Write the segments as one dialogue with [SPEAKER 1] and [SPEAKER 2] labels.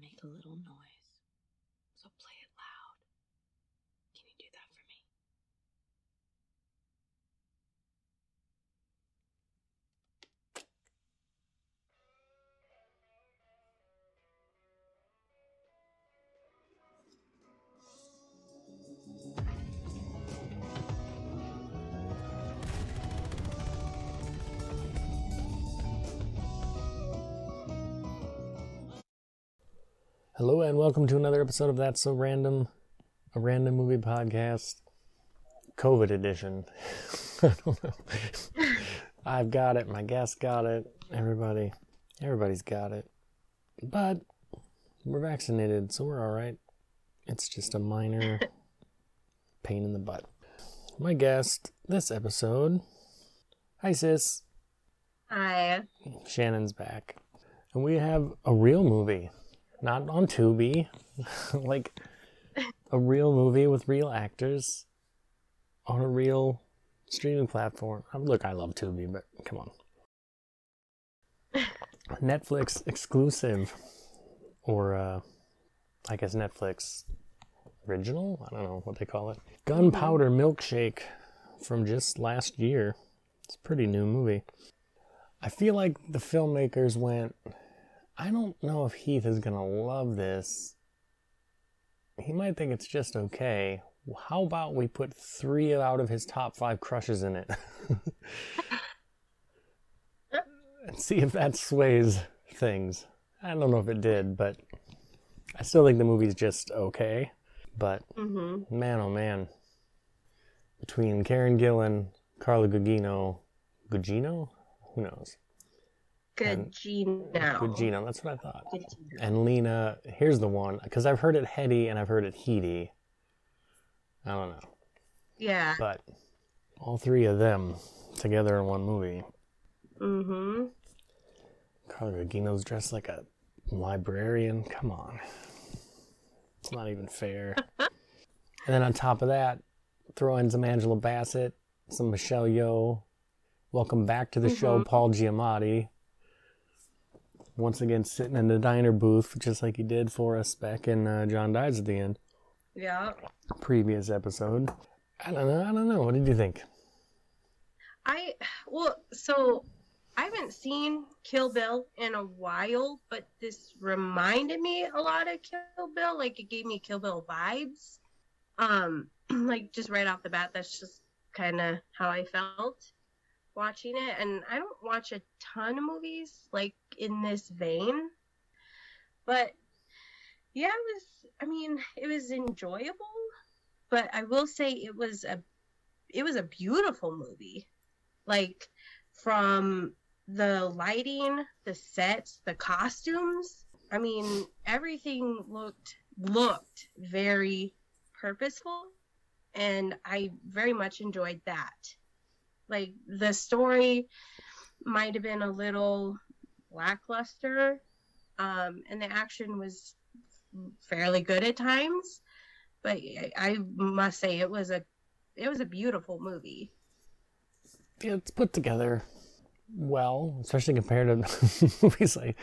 [SPEAKER 1] make a little noise.
[SPEAKER 2] Hello and welcome to another episode of That's So Random, a random movie podcast, COVID edition. I don't know. I've got it. My guest got it. Everybody, everybody's got it. But we're vaccinated, so we're all right. It's just a minor pain in the butt. My guest this episode, hi sis,
[SPEAKER 3] Hi.
[SPEAKER 2] Shannon's back, and we have a real movie not on Tubi, like a real movie with real actors on a real streaming platform. Look, I love Tubi, but come on. Netflix exclusive, or uh, I guess Netflix original? I don't know what they call it. Gunpowder Milkshake from just last year. It's a pretty new movie. I feel like the filmmakers went, I don't know if Heath is gonna love this. He might think it's just okay. How about we put three out of his top five crushes in it? and see if that sways things. I don't know if it did, but I still think the movie's just okay. But
[SPEAKER 3] Mm-hmm.
[SPEAKER 2] man, oh man. Between Karen Gillan, Carla Gugino, Gugino? Who knows?
[SPEAKER 3] Good Gino.
[SPEAKER 2] Gugino, that's what I thought.
[SPEAKER 3] Good Gino.
[SPEAKER 2] And Lena, here's the one, because I've heard it heady and I've heard it heady. I don't know.
[SPEAKER 3] Yeah.
[SPEAKER 2] But all three of them together in one movie.
[SPEAKER 3] Mm-hmm.
[SPEAKER 2] Carla Gugino's dressed like a librarian. Come on. It's not even fair. and then on top of that, throw in some Angela Bassett, some Michelle Yeoh. Welcome back to the show,
[SPEAKER 3] Mhm.
[SPEAKER 2] Paul Giamatti. Once again, sitting in the diner booth, just like he did for us back in uh, John Dies at the End,
[SPEAKER 3] Yeah.
[SPEAKER 2] previous episode. I don't know. I don't know. What did you think?
[SPEAKER 3] I well, so I haven't seen Kill Bill in a while, but this reminded me a lot of Kill Bill. Like it gave me Kill Bill vibes. Um, like just right off the bat, that's just kind of how I felt watching it. And I don't watch a ton of movies like in this vein, but yeah, it was. I mean, it was enjoyable, but I will say it was a it was a beautiful movie like from the lighting the sets the costumes i mean everything looked looked very purposeful and i very much enjoyed that like the story might have been a little lackluster um, and the action was fairly good at times but I, I must say it was a it was a beautiful movie
[SPEAKER 2] Yeah, it's put together well, especially compared to movies I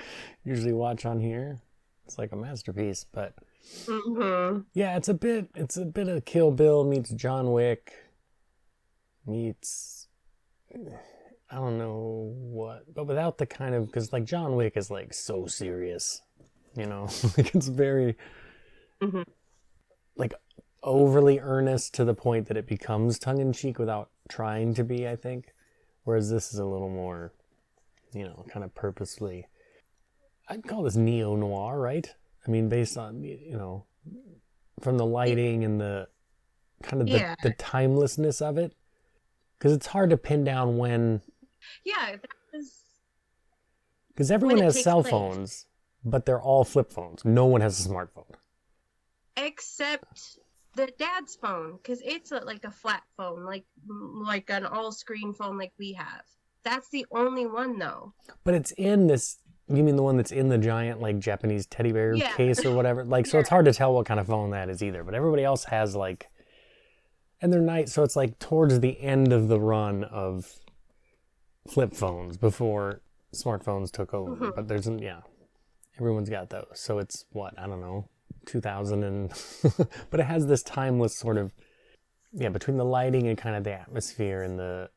[SPEAKER 2] usually watch on here. It's like a masterpiece, but
[SPEAKER 3] hmm
[SPEAKER 2] yeah, it's a bit it's a bit of Kill Bill meets John Wick meets I don't know what, but without the kind of because like John Wick is like so serious, you know, like it's very
[SPEAKER 3] Mhm.
[SPEAKER 2] like overly earnest to the point that it becomes tongue in cheek without trying to be. I think, whereas this is a little more, you know, kind of purposely. I'd call this neo noir, right? I mean, based on you know, from the lighting and the kind of the,
[SPEAKER 3] Yeah.
[SPEAKER 2] the timelessness of it, because it's hard to pin down when
[SPEAKER 3] Yeah,
[SPEAKER 2] because everyone has cell
[SPEAKER 3] place.
[SPEAKER 2] phones, but they're all flip phones. No one has a smartphone.
[SPEAKER 3] except the dad's phone because it's a, like a flat phone, like like an all-screen phone like we have. That's the only one though.
[SPEAKER 2] But it's in this. You mean the one that's in the giant like Japanese teddy bear
[SPEAKER 3] Yeah.
[SPEAKER 2] case or whatever? Like, so it's hard to tell what kind of phone that is either. But everybody else has like, and they're nice. So it's like towards the end of the run of flip phones before smartphones took over.
[SPEAKER 3] Mhm.
[SPEAKER 2] But there's yeah, everyone's got those. So it's what I don't know, 2000 and, but it has this timeless sort of, yeah, between the lighting and kind of the atmosphere and the,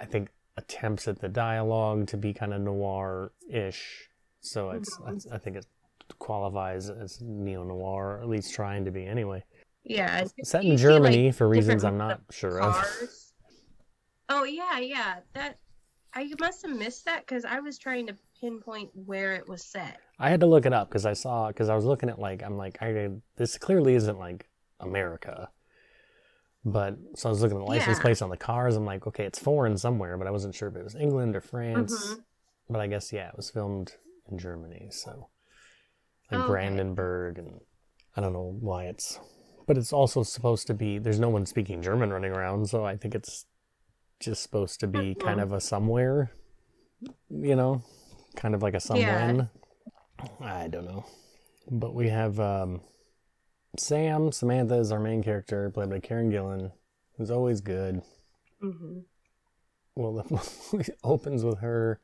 [SPEAKER 2] I think attempts at the dialogue to be kind of noir-ish. So it's,
[SPEAKER 3] Mhm.
[SPEAKER 2] it's I think it qualifies as neo noir, or at least trying to be anyway.
[SPEAKER 3] Yeah.
[SPEAKER 2] Set in
[SPEAKER 3] see, like,
[SPEAKER 2] Germany for reasons I'm not sure of.
[SPEAKER 3] Oh yeah, yeah. That I must have missed that because I was trying to pinpoint where it was set.
[SPEAKER 2] I had to look it up because I saw because I was looking at like I'm like I this clearly isn't like America, but so I was looking at the license
[SPEAKER 3] Yeah.
[SPEAKER 2] plates on the cars. I'm like, okay, it's foreign somewhere, but I wasn't sure if it was England or France.
[SPEAKER 3] Mhm.
[SPEAKER 2] But I guess yeah, it was filmed in Germany, so like
[SPEAKER 3] Okay.
[SPEAKER 2] Brandenburg, and I don't know why it's, but it's also supposed to be. There's no one speaking German running around, so I think it's just supposed to be kind
[SPEAKER 3] Mhm.
[SPEAKER 2] of a somewhere, you know, kind of like a someone. I don't know, but we have um, Sam. Samantha is our main character, played by Karen Gillan, who's always good.
[SPEAKER 3] Mhm.
[SPEAKER 2] Well, the movie opens with her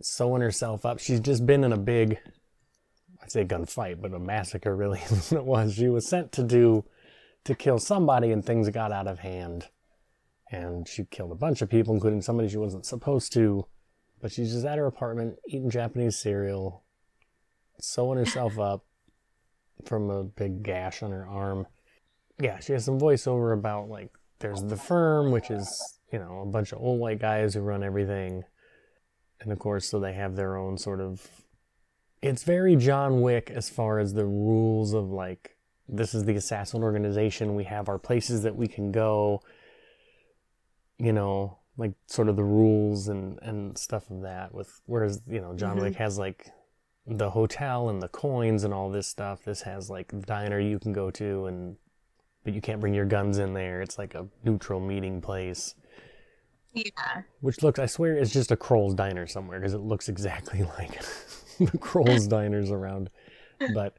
[SPEAKER 2] sewing herself up. She's just been in a big, I'd say gunfight, but a massacre really is what it was. She was sent to do, to kill somebody, and things got out of hand. And she killed a bunch of people, including somebody she wasn't supposed to. But she's just at her apartment eating Japanese cereal, sewing herself up from a big gash on her arm. Yeah, she has some voiceover about like there's the firm, which is you know a bunch of old white guys who run everything, and of course, so they have their own sort of. It's very John Wick as far as the rules of like this is the assassin organization. We have our places that we can go. You know, like sort of the rules and and stuff of that. With whereas you know John
[SPEAKER 3] Mhm.
[SPEAKER 2] Wick has like the hotel and the coins and all this stuff. This has like the diner you can go to and but you can't bring your guns in there. It's like a neutral meeting place,
[SPEAKER 3] Yeah.
[SPEAKER 2] which looks, I swear, is just a Kroll's diner somewhere because it looks exactly like the Kroll's diners around. But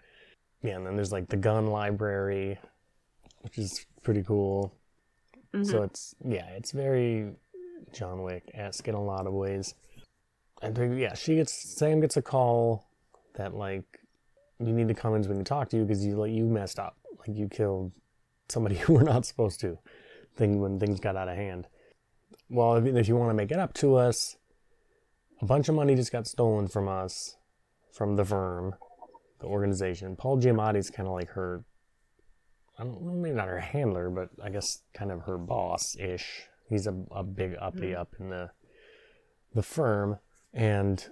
[SPEAKER 2] yeah, and then there's like the gun library, which is pretty cool. So
[SPEAKER 3] Mhm.
[SPEAKER 2] it's yeah, it's very John Wick esque in a lot of ways. And yeah, she gets Sam gets a call that like you need to come in when you talk to you because you like you messed up, like you killed somebody you were not supposed to. Thing when things got out of hand. Well, if, if you want to make it up to us, a bunch of money just got stolen from us, from the firm, the organization. Paul Giamatti's kind of like her I don't know, maybe not her handler, but I guess kind of her boss ish. He's a, a big uppy mm. up in the the firm, and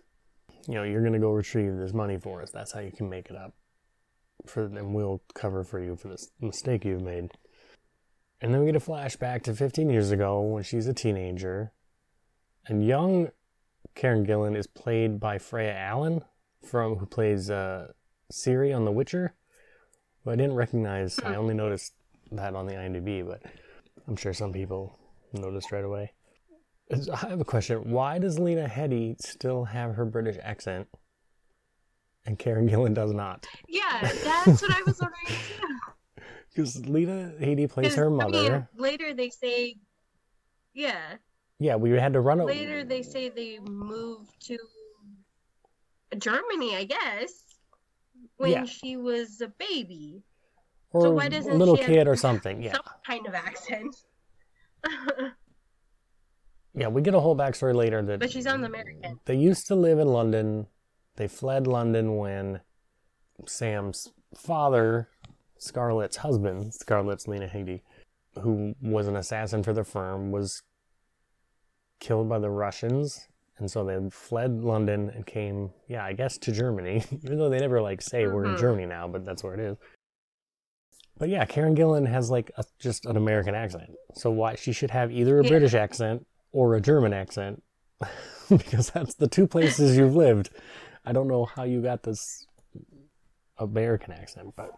[SPEAKER 2] you know you're gonna go retrieve this money for us. That's how you can make it up. For and we'll cover for you for this mistake you've made. And then we get a flashback to 15 years ago when she's a teenager, and young Karen Gillan is played by Freya Allan from who plays uh, Ciri on The Witcher. Who I didn't recognize. I only noticed that on the IMDb, but I'm sure some people noticed right away. I have a question. Why does Lena Headey still have her British accent, and Karen Gillan does not?
[SPEAKER 3] Yeah, that's what I was wondering too.
[SPEAKER 2] Because Lena Headey plays her
[SPEAKER 3] I mean,
[SPEAKER 2] mother.
[SPEAKER 3] later they say, yeah.
[SPEAKER 2] Yeah, we had to run. a-
[SPEAKER 3] Later they say they moved to Germany, I guess, when
[SPEAKER 2] Yeah.
[SPEAKER 3] she was a baby.
[SPEAKER 2] or
[SPEAKER 3] so why
[SPEAKER 2] a
[SPEAKER 3] doesn't
[SPEAKER 2] little
[SPEAKER 3] she have
[SPEAKER 2] kid or something. Yeah,
[SPEAKER 3] Some kind of accent.
[SPEAKER 2] yeah. We get a whole backstory later that
[SPEAKER 3] but she's un-American.
[SPEAKER 2] They used to live in London. They fled London when Sam's father, Scarlett's husband, Scarlett's Lena Headey, who was an assassin for the firm, was killed by the Russians. And so they fled London and came, yeah, I guess to Germany, even though they never like say we're in
[SPEAKER 3] Mhm.
[SPEAKER 2] Germany now, but that's where it is. But yeah, Karen Gillan has like a, just an American accent. So why she should have either a
[SPEAKER 3] Yeah.
[SPEAKER 2] British accent or a German accent because that's the two places you've lived. I don't know how you got this American accent, but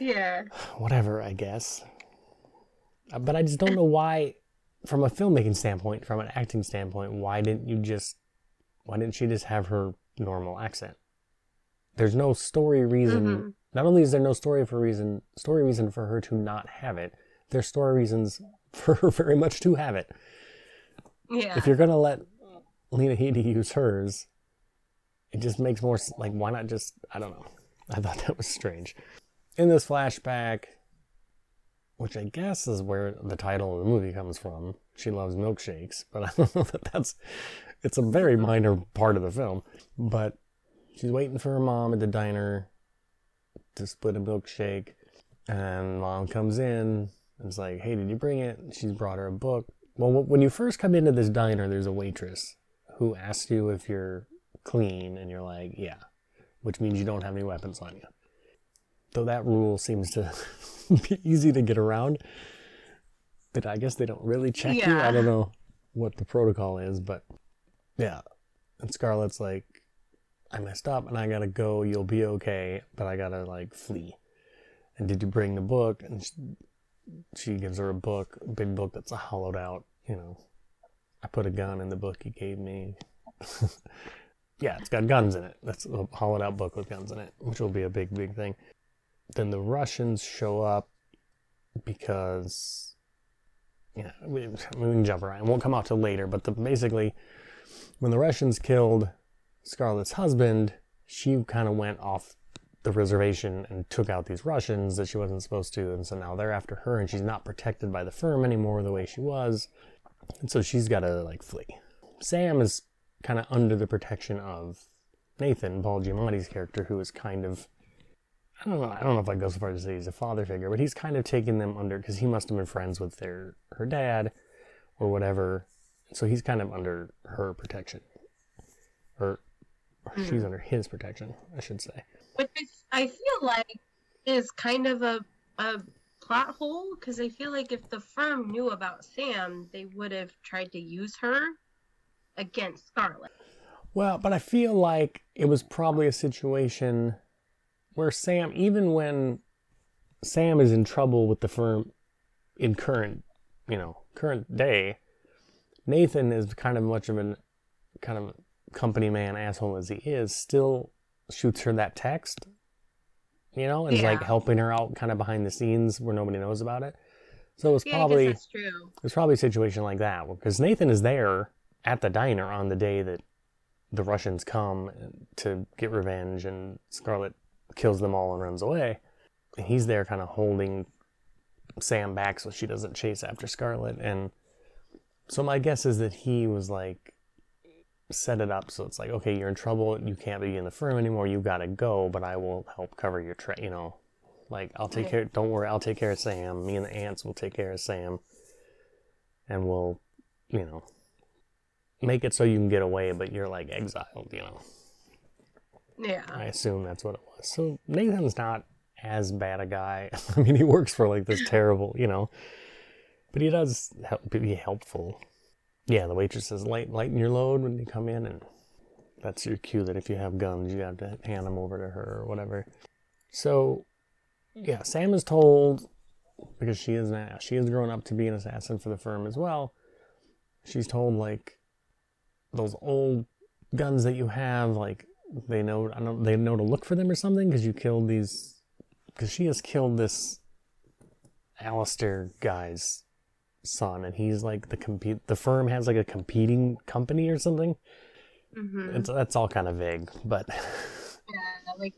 [SPEAKER 3] Yeah.
[SPEAKER 2] whatever, I guess. Uh, But I just don't know why, from a filmmaking standpoint, from an acting standpoint, why didn't you just, why didn't she just have her normal accent? There's no story reason.
[SPEAKER 3] Mhm.
[SPEAKER 2] Not only is there no story for reason, story reason for her to not have it, there's story reasons for her very much to have it.
[SPEAKER 3] Yeah.
[SPEAKER 2] If you're gonna let Lena Headey use hers, it just makes more like why not just I don't know. I thought that was strange. In this flashback, which I guess is where the title of the movie comes from, she loves milkshakes, but I don't know that that's it's a very minor part of the film. But she's waiting for her mom at the diner to split a milkshake, and mom comes in and is like, "Hey, did you bring it?" She's brought her a book. Well, when you first come into this diner, there's a waitress who asks you if you're clean, and you're like, "Yeah," which means you don't have any weapons on you. Though that rule seems to be easy to get around, but I guess they don't really check you. I don't know what the protocol is, but yeah. And Scarlett's like, I messed up and I gotta go. You'll be okay, but I gotta like flee. And did you bring the book? And she, she gives her a book, a big book that's hollowed out. You know, I put a gun in the book he gave me. yeah, it's got guns in it. That's a hollowed out book with guns in it, which will be a big, big thing. Then the Russians show up because, yeah, we, we can jump around. It won't come out till later, but the, basically, when the Russians killed Scarlett's husband, she kind of went off the reservation and took out these Russians that she wasn't supposed to, and so now they're after her, and she's not protected by the firm anymore the way she was, and so she's got to like flee. Sam is kind of under the protection of Nathan, Paul Giamatti's character, who is kind of I don't know. I don't know if I go so far as to say he's a father figure, but he's kind of taking them under because he must have been friends with their her dad or whatever. So he's kind of under her protection, or, or she's under his protection, I should say.
[SPEAKER 3] which is, I feel like is kind of a a plot hole because I feel like if the firm knew about Sam, they would have tried to use her against Scarlett.
[SPEAKER 2] Well, but I feel like it was probably a situation where Sam, even when Sam is in trouble with the firm in current, you know, current day, Nathan is kind of much of an kind of company man asshole as he is, still shoots her that text, you know, and is like helping her out kind of behind the scenes where nobody knows about it. So it's
[SPEAKER 3] Yeah,
[SPEAKER 2] probably
[SPEAKER 3] guess that's true.
[SPEAKER 2] it's probably a situation like that because Nathan is there at the diner on the day that the Russians come to get revenge and Scarlett kills them all and runs away. And he's there kind of holding Sam back so she doesn't chase after Scarlet. And so my guess is that he was like, set it up so it's like, okay, you're in trouble. You can't be in the firm anymore. You got to go, but I will help cover your tra you know. Like, I'll take care, don't worry, I'll take care of Sam. Me and the ants will take care of Sam. And we'll, you know, make it so you can get away, but you're like exiled, you know.
[SPEAKER 3] Yeah.
[SPEAKER 2] I assume that's what it was. So Nathan's not as bad a guy. I mean, he works for like this terrible, you know, but he does help, be helpful. Yeah, the waitress says, Light, lighten your load when you come in, and that's your cue that if you have guns, you have to hand them over to her or whatever. So, yeah, Sam is told because she is now she has grown up to be an assassin for the firm as well. She's told like those old guns that you have, like they know I don't they know to look for them or something because you killed these because she has killed this Alistair guy's son and he's like the compete the firm has like a competing company or something.
[SPEAKER 3] hmm
[SPEAKER 2] It's that's all kind of vague, but
[SPEAKER 3] Yeah, like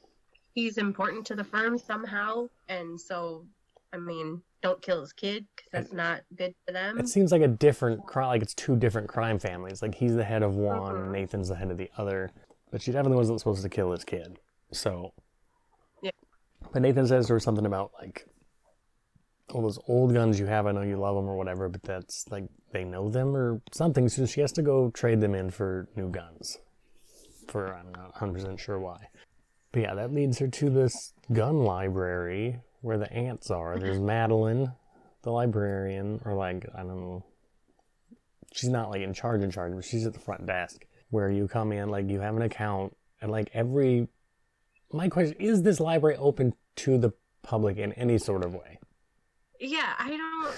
[SPEAKER 3] he's important to the firm somehow, and so I mean, don't kill his kid because that's not good for them.
[SPEAKER 2] it seems like a different crime like it's two different crime families. Like he's the head of one and
[SPEAKER 3] Mhm.
[SPEAKER 2] Nathan's the head of the other. But she definitely wasn't supposed to kill his kid. So
[SPEAKER 3] Yeah.
[SPEAKER 2] But Nathan says to her something about like all those old guns you have, I know you love them or whatever, but that's like they know them or something. So she has to go trade them in for new guns. For I'm not 100% sure why. But yeah, that leads her to this gun library where the ants are. Mm-hmm. There's Madeline, the librarian, or like, I don't know. She's not like in charge, in charge, but she's at the front desk where you come in, like you have an account, and like every. My question is this library open to the public in any sort of way?
[SPEAKER 3] yeah, I don't.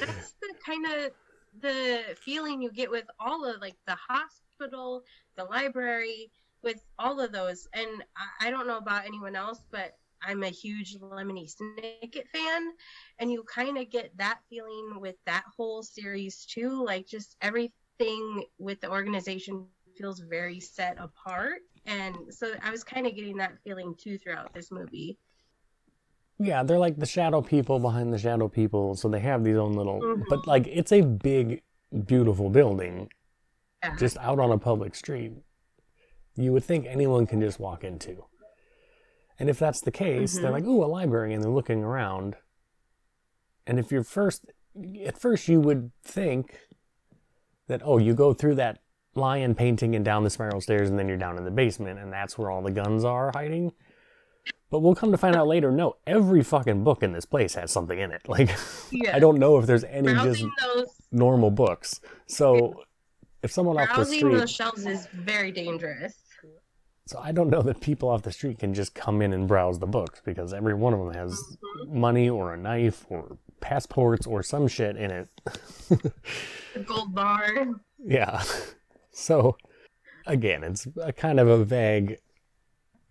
[SPEAKER 3] That's the kind of the feeling you get with all of like the hospital, the library, with all of those. And I, I don't know about anyone else, but I'm a huge Lemony Snicket fan, and you kind of get that feeling with that whole series too. Like just everything with the organization feels very set apart. And so I was kind of getting that feeling too throughout this movie.
[SPEAKER 2] Yeah, they're like the shadow people behind the shadow people, so they have these own little.
[SPEAKER 3] Mhm.
[SPEAKER 2] But like, it's a big, beautiful building,
[SPEAKER 3] Yeah.
[SPEAKER 2] just out on a public street. You would think anyone can just walk into. And if that's the case, they're
[SPEAKER 3] Mhm.
[SPEAKER 2] like, "Ooh, a library," and they're looking around. And if you're first, at first, you would think that oh, you go through that lion painting and down the spiral stairs, and then you're down in the basement, and that's where all the guns are hiding. But we'll come to find out later. No, every fucking book in this place has something in it. Like,
[SPEAKER 3] Yeah.
[SPEAKER 2] I don't know if there's any just
[SPEAKER 3] those,
[SPEAKER 2] normal books. So, if someone off the
[SPEAKER 3] browsing
[SPEAKER 2] street,
[SPEAKER 3] those shelves is very dangerous.
[SPEAKER 2] so I don't know that people off the street can just come in and browse the books because every one of them has
[SPEAKER 3] Mm-hmm.
[SPEAKER 2] money or a knife or passports or some shit in it.
[SPEAKER 3] The gold bar.
[SPEAKER 2] Yeah. So, again, it's a kind of a vague,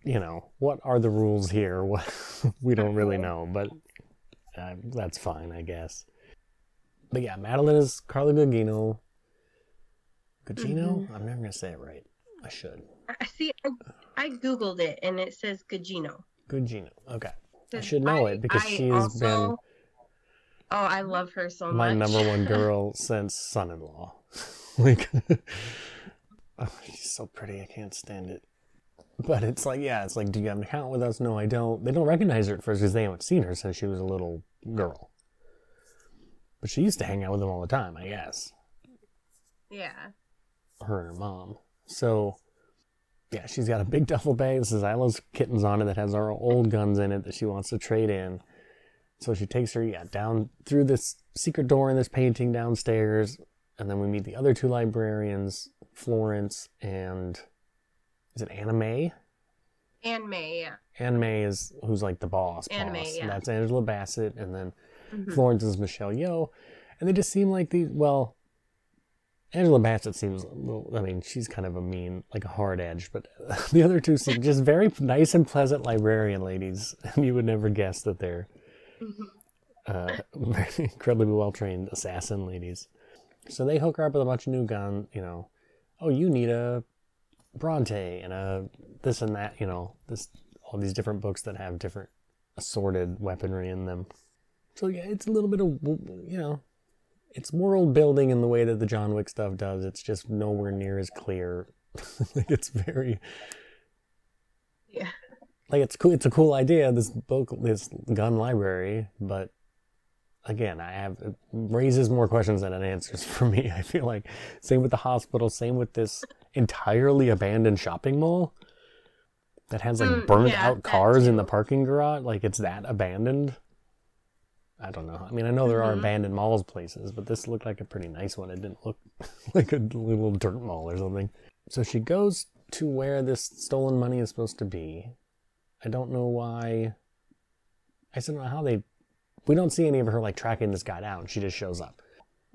[SPEAKER 2] you know, what are the rules here? What we don't really know, but uh, that's fine, I guess. But yeah, Madeline is Carla Gugino. Gugino? I'm never gonna say it right. I should.
[SPEAKER 3] I see. I, I googled it and it says Gugino.
[SPEAKER 2] Gugino. Okay. I should know
[SPEAKER 3] I-
[SPEAKER 2] it because
[SPEAKER 3] I
[SPEAKER 2] she has been
[SPEAKER 3] also- Oh, I love her so
[SPEAKER 2] my
[SPEAKER 3] much.
[SPEAKER 2] My number one girl since son-in-law. like, oh, she's so pretty. I can't stand it. But it's like, yeah, it's like, do you have an account with us? No, I don't. They don't recognize her at first because they haven't seen her since she was a little girl. But she used to hang out with them all the time, I guess.
[SPEAKER 3] yeah.
[SPEAKER 2] Her and her mom. So, yeah, she's got a big duffel bag. This is Isla's kittens on it that has our old guns in it that she wants to trade in. So she takes her, yeah, down through this secret door in this painting downstairs, and then we meet the other two librarians, Florence and is it Anna May?
[SPEAKER 3] And May, yeah.
[SPEAKER 2] Anna May is who's like the boss.
[SPEAKER 3] Anna May, yeah.
[SPEAKER 2] That's Angela Bassett, and then
[SPEAKER 3] Mhm.
[SPEAKER 2] Florence is Michelle Yeoh, and they just seem like these. Well, Angela Bassett seems. a little- I mean, she's kind of a mean, like a hard edge, but the other two seem just very nice and pleasant librarian ladies, and you would never guess that they're. Uh, incredibly well trained assassin ladies. So they hook her up with a bunch of new gun. You know, oh, you need a Bronte and a this and that. You know, this all these different books that have different assorted weaponry in them. So yeah, it's a little bit of you know, it's world building in the way that the John Wick stuff does. It's just nowhere near as clear. like it's very
[SPEAKER 3] Yeah.
[SPEAKER 2] Like it's cool. It's a cool idea. This book, this gun library, but again, I have it raises more questions than it answers for me. I feel like same with the hospital, same with this entirely abandoned shopping mall that has like
[SPEAKER 3] Mm,
[SPEAKER 2] burned
[SPEAKER 3] yeah,
[SPEAKER 2] out cars in the parking garage. Like it's that abandoned. I don't know. I mean, I know there are
[SPEAKER 3] Mhm.
[SPEAKER 2] abandoned malls places, but this looked like a pretty nice one. It didn't look like a little dirt mall or something. So she goes to where this stolen money is supposed to be. I don't know why. I don't know how they. We don't see any of her like tracking this guy down. She just shows up,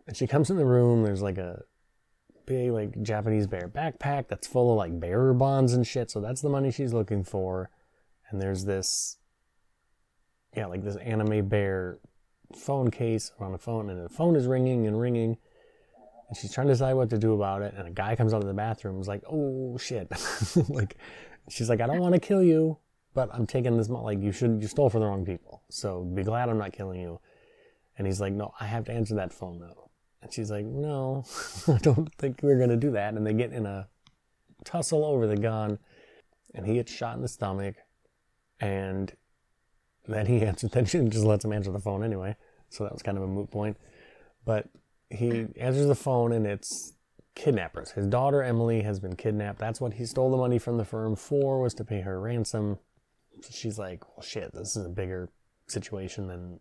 [SPEAKER 2] and she comes in the room. There's like a big like Japanese bear backpack that's full of like bearer bonds and shit. So that's the money she's looking for. And there's this, yeah, like this anime bear phone case on the phone, and the phone is ringing and ringing. And she's trying to decide what to do about it. And a guy comes out of the bathroom. and is like, "Oh shit!" like, she's like, "I don't want to kill you, but I'm taking this. money. like, you should. You stole from the wrong people. So be glad I'm not killing you." And he's like, "No, I have to answer that phone though." And she's like, "No, I don't think we're gonna do that." And they get in a tussle over the gun, and he gets shot in the stomach, and then he answers. Then she just lets him answer the phone anyway. So that was kind of a moot point. But he answers the phone, and it's kidnappers. His daughter Emily has been kidnapped. That's what he stole the money from the firm for was to pay her ransom. She's like, "Well, shit, this is a bigger situation than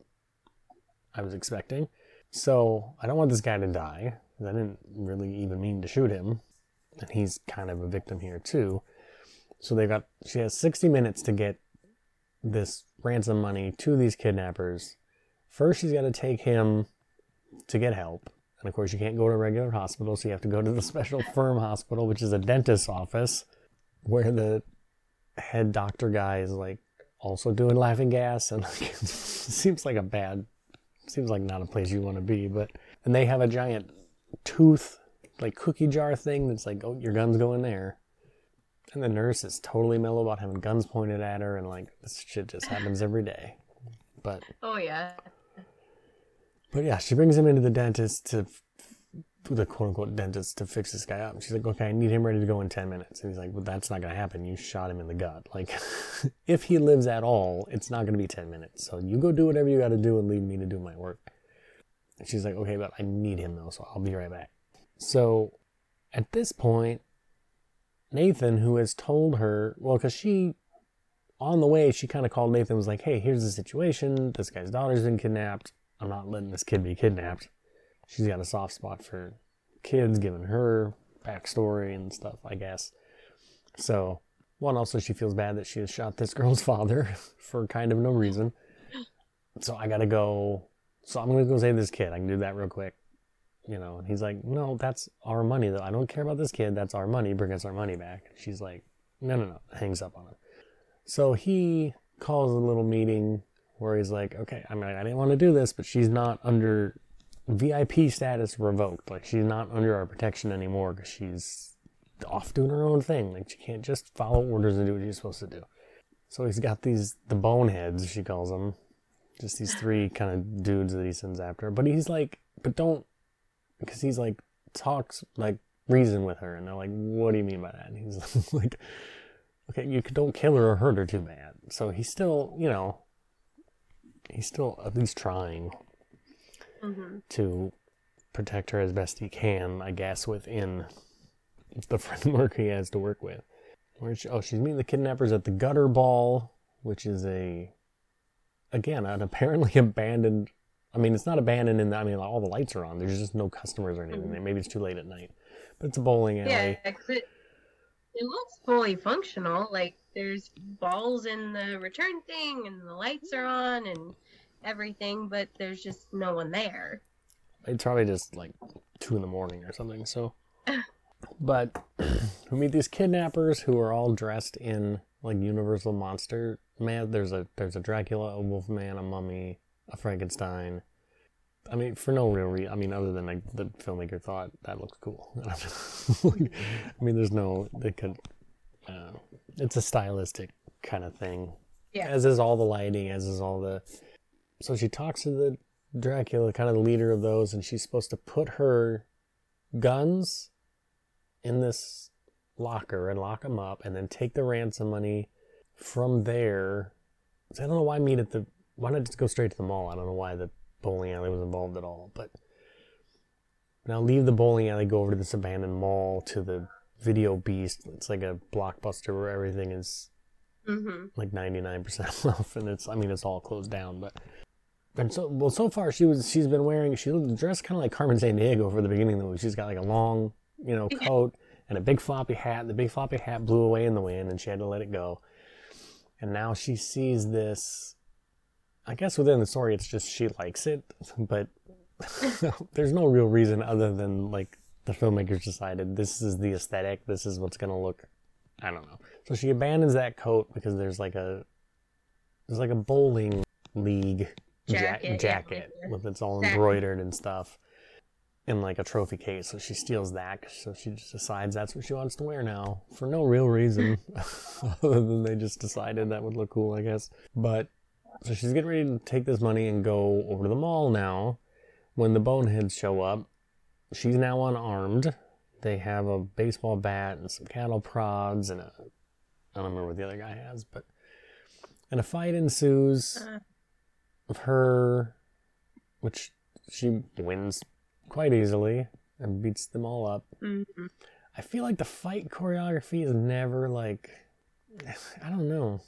[SPEAKER 2] I was expecting." So I don't want this guy to die. I didn't really even mean to shoot him, and he's kind of a victim here too. So they got. She has 60 minutes to get this ransom money to these kidnappers. First, she's got to take him to get help. And of course, you can't go to a regular hospital, so you have to go to the special firm hospital, which is a dentist's office, where the head doctor guy is like also doing laughing gas, and like, seems like a bad, seems like not a place you want to be. But and they have a giant tooth like cookie jar thing that's like, oh, your guns go in there. And the nurse is totally mellow about having guns pointed at her, and like this shit just happens every day. But
[SPEAKER 3] Oh yeah.
[SPEAKER 2] but yeah, she brings him into the dentist to the quote unquote dentist to fix this guy up. She's like, okay, I need him ready to go in 10 minutes. And he's like, well, that's not going to happen. You shot him in the gut. Like, if he lives at all, it's not going to be 10 minutes. So you go do whatever you got to do and leave me to do my work. And she's like, okay, but I need him though, so I'll be right back. So at this point, Nathan, who has told her, well, because she, on the way, she kind of called Nathan, was like, hey, here's the situation. This guy's daughter's been kidnapped. I'm not letting this kid be kidnapped. She's got a soft spot for kids, giving her backstory and stuff, I guess. So, one, also, she feels bad that she has shot this girl's father for kind of no reason. So, I gotta go. So, I'm gonna go save this kid. I can do that real quick. You know, and he's like, no, that's our money, though. I don't care about this kid. That's our money. Bring us our money back. She's like, no, no, no. Hangs up on him. So, he calls a little meeting where he's like, okay, I mean, I didn't want to do this, but she's not under VIP status revoked. Like she's not under our protection anymore because she's off doing her own thing. Like she can't just follow orders and do what she's supposed to do. So he's got these the boneheads, she calls them, just these three kind of dudes that he sends after. But he's like, but don't, because he's like talks like reason with her, and they're like, what do you mean by that? And he's like, okay, you don't kill her or hurt her too bad. So he's still, you know, he's still at least trying
[SPEAKER 3] Mm-hmm.
[SPEAKER 2] to protect her as best he can, I guess, within the framework he has to work with. Where she, oh, she's meeting the kidnappers at the Gutter Ball, which is a, again, an apparently abandoned. I mean, it's not abandoned in the, I mean, all the lights are on. There's just no customers or anything.
[SPEAKER 3] Mhm.
[SPEAKER 2] Maybe it's too late at night. But it's a bowling alley.
[SPEAKER 3] Yeah, it, it looks fully functional. Like there's balls in the return thing, and the lights are on, and everything, but there's just no one there.
[SPEAKER 2] It's probably just like two in the morning or something. So, but we meet these kidnappers who are all dressed in like Universal monster man. There's a there's a Dracula, a Wolfman, a mummy, a Frankenstein. I mean, for no real reason. I mean, other than like the filmmaker thought that looks cool. I mean, there's no they could. Uh, it's a stylistic kind of thing.
[SPEAKER 3] Yeah.
[SPEAKER 2] As is all the lighting, as is all the. So she talks to the Dracula, kind of the leader of those, and she's supposed to put her guns in this locker and lock them up, and then take the ransom money from there. So I don't know why meet at the. Why not just go straight to the mall? I don't know why the bowling alley was involved at all, but now leave the bowling alley, go over to this abandoned mall to the Video Beast. It's like a blockbuster where everything is
[SPEAKER 3] Mm-hmm.
[SPEAKER 2] like 99% off and it's i mean it's all closed down but and so well so far she was she's been wearing she looked dressed kind of like Carmen Sandiego for the beginning of the movie. She's got like a long you know coat and a big floppy hat. The big floppy hat blew away in the wind and she had to let it go. And now she sees this i guess within the story it's just she likes it but there's no real reason other than like the filmmakers decided this is the aesthetic this is what's going to look i don't know. So she abandons that coat because there's like a there's like a bowling league ja-
[SPEAKER 3] Jacket, yeah,
[SPEAKER 2] jacket with it's all embroidered and stuff in like a trophy case. So she steals that. So she just decides that's what she wants to wear now for no real reason other than they just decided that would look cool, I guess. But so she's getting ready to take this money and go over to the mall now. When the boneheads show up, she's now unarmed. They have a baseball bat and some cattle prods and a I don't remember what the other guy has, but and a fight ensues
[SPEAKER 3] Uh.
[SPEAKER 2] Of her, which she wins quite easily and beats them all up.
[SPEAKER 3] Mm-hmm.
[SPEAKER 2] I feel like the fight choreography is never like I don't know.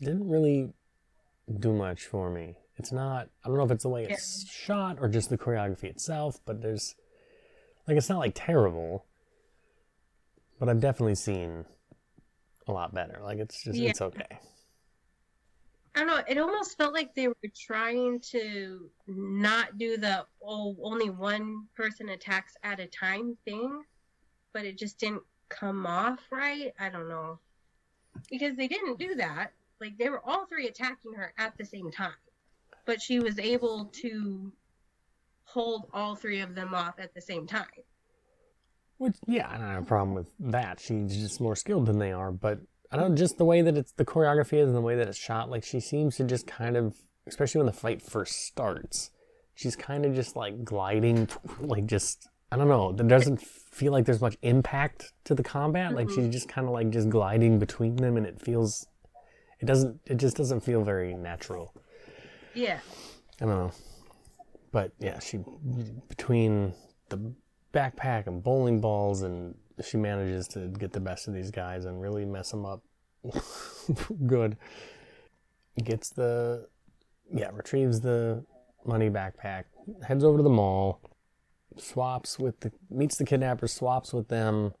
[SPEAKER 2] Didn't really do much for me. It's not I don't know if it's the way it's shot or just the choreography itself, but there's like it's not like terrible. But I've definitely seen a lot better. Like it's just
[SPEAKER 3] Yeah.
[SPEAKER 2] it's okay.
[SPEAKER 3] I don't know. It almost felt like they were trying to not do the oh only one person attacks at a time thing, but it just didn't come off right. I don't know because they didn't do that. Like they were all three attacking her at the same time, but she was able to hold all three of them off at the same time.
[SPEAKER 2] Which, yeah, I don't have a problem with that. She's just more skilled than they are. But I don't just the way that it's the choreography is and the way that it's shot. Like she seems to just kind of, especially when the fight first starts, she's kind of just like gliding, like just I don't know. There doesn't feel like there's much impact to the combat. Like she's just kind of like just gliding between them, and it feels, it doesn't, it just doesn't feel very natural.
[SPEAKER 3] Yeah.
[SPEAKER 2] I don't know. But yeah, she between the backpack and bowling balls, and she manages to get the best of these guys and really mess them up. Good. Gets the yeah retrieves the money backpack, heads over to the mall, swaps with the meets the kidnappers, swaps with them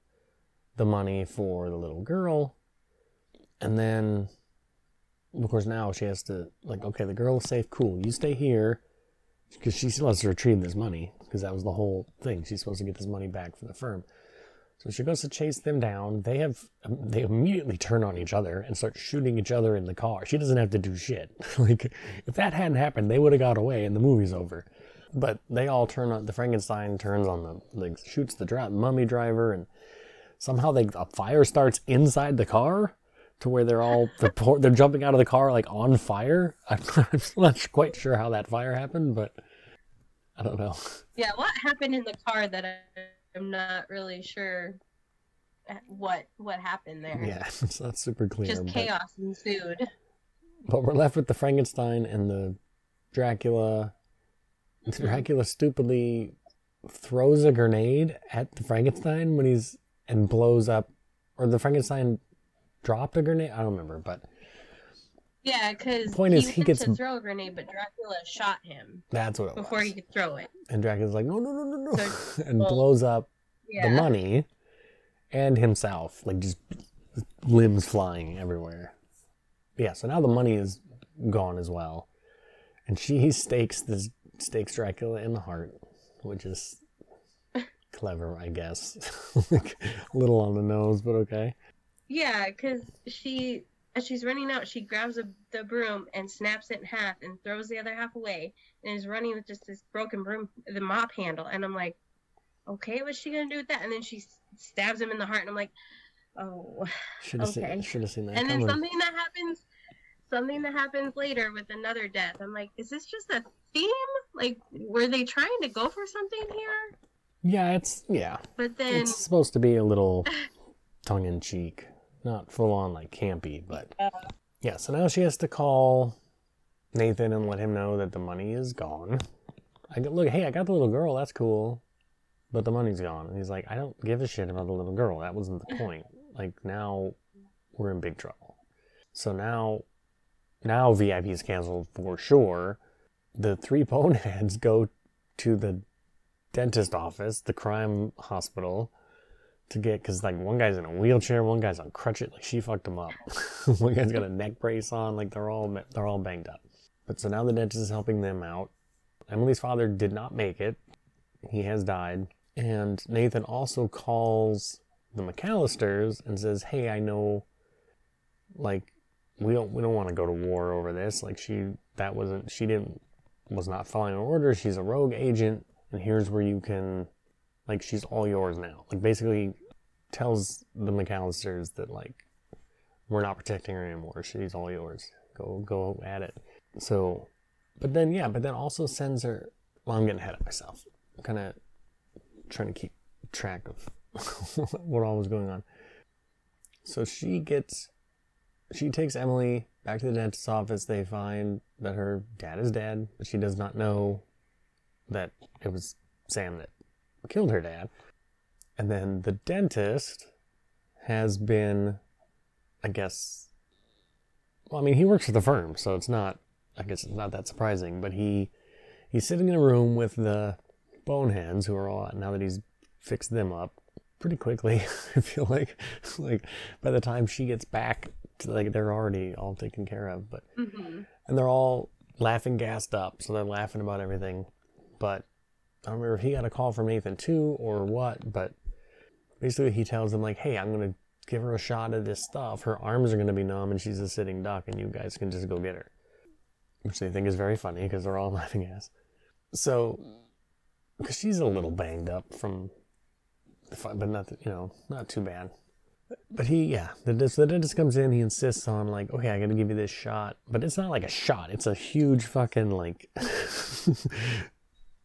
[SPEAKER 2] the money for the little girl, and then of course now she has to like okay the girl is safe cool you stay here because she still has to retrieve this money because that was the whole thing she's supposed to get this money back from the firm so she goes to chase them down they have um, they immediately turn on each other and start shooting each other in the car she doesn't have to do shit like if that hadn't happened they would have got away and the movie's over but they all turn on the frankenstein turns on the like shoots the dra- mummy driver and somehow they a fire starts inside the car to where they're all they're, pour, they're jumping out of the car like on fire. I'm, I'm not quite sure how that fire happened, but I don't know.
[SPEAKER 3] Yeah, what happened in the car that I, I'm not really sure what what happened there.
[SPEAKER 2] Yeah, it's not super clear.
[SPEAKER 3] Just
[SPEAKER 2] but,
[SPEAKER 3] chaos ensued.
[SPEAKER 2] but we're left with the Frankenstein and the Dracula. Mm-hmm. Dracula stupidly throws a grenade at the Frankenstein when he's and blows up, or the Frankenstein dropped a grenade. I don't remember, but
[SPEAKER 3] Yeah, because
[SPEAKER 2] Point
[SPEAKER 3] he
[SPEAKER 2] is, he gets-
[SPEAKER 3] to throw a grenade, but Dracula shot him
[SPEAKER 2] that's what it
[SPEAKER 3] before
[SPEAKER 2] was.
[SPEAKER 3] he could throw it.
[SPEAKER 2] And Dracula's like, no, no, no, no, no,
[SPEAKER 3] So-
[SPEAKER 2] and
[SPEAKER 3] well,
[SPEAKER 2] blows up
[SPEAKER 3] Yeah.
[SPEAKER 2] the money and himself, like just limbs flying everywhere. Yeah, so now the money is gone as well, and she stakes this stakes Dracula in the heart, which is clever, I guess. like a little on the nose, but okay.
[SPEAKER 3] Yeah, because she, as she's running out, she grabs a, the broom and snaps it in half and throws the other half away and is running with just this broken broom, the mop handle. And I'm like, okay, what's she going to do with that? And then she stabs him in the heart. And I'm like, oh.
[SPEAKER 2] Should have
[SPEAKER 3] Okay.
[SPEAKER 2] seen. Should have seen that
[SPEAKER 3] And then something that happens, something that happens later with another death. I'm like, is this just a theme? Like, were they trying to go for something here?
[SPEAKER 2] Yeah, it's yeah.
[SPEAKER 3] But then,
[SPEAKER 2] It's supposed to be a little tongue in cheek, not full on like campy, but yeah. So now she has to call Nathan and let him know that the money is gone. I go, look, hey, I got the little girl. That's cool, but the money's gone. And he's like, I don't give a shit about the little girl. That wasn't the point. Like now, we're in big trouble. So now, now VIP is canceled for sure. The three boneheads go to the dentist office, the crime hospital, to get because like one guy's in a wheelchair, one guy's on crutches. Like she fucked him up. one guy's got a neck brace on. Like they're all they're all banged up. But so now the dentist is helping them out. Emily's father did not make it. He has died. And Nathan also calls the McAllisters and says, "Hey, I know, like, we don't we don't want to go to war over this. Like, she that wasn't she didn't was not following orders. She's a rogue agent, and here's where you can, like, she's all yours now. Like, basically, tells the McAllisters that like we're not protecting her anymore. She's all yours. Go go at it. So, but then yeah, but then also sends her. Well, I'm getting ahead of myself. I'm kind of trying to keep track of what all was going on. So she gets, she takes Emily back to the dentist's office. They find that her dad is dead, but she does not know that it was Sam that killed her dad. And then the dentist has been, I guess, well, I mean, he works for the firm, so it's not, I guess it's not that surprising, but he, he's sitting in a room with the boneheads who are all, now that he's fixed them up pretty quickly, I feel like, like by the time she gets back to, like, they're already all taken care of, but
[SPEAKER 3] Mhm.
[SPEAKER 2] and they're all laughing gassed up, so they're laughing about everything. But I don't remember if he got a call from Nathan too or what, but basically he tells them like, "Hey, I'm gonna give her a shot of this stuff. Her arms are gonna be numb, and she's a sitting duck, and you guys can just go get her." Which they think is very funny because they're all laughing gas. So, because she's a little banged up from Fine, but not you know not too bad. But he yeah the the dentist comes in. He insists on like okay I got to give you this shot, but it's not like a shot. It's a huge fucking like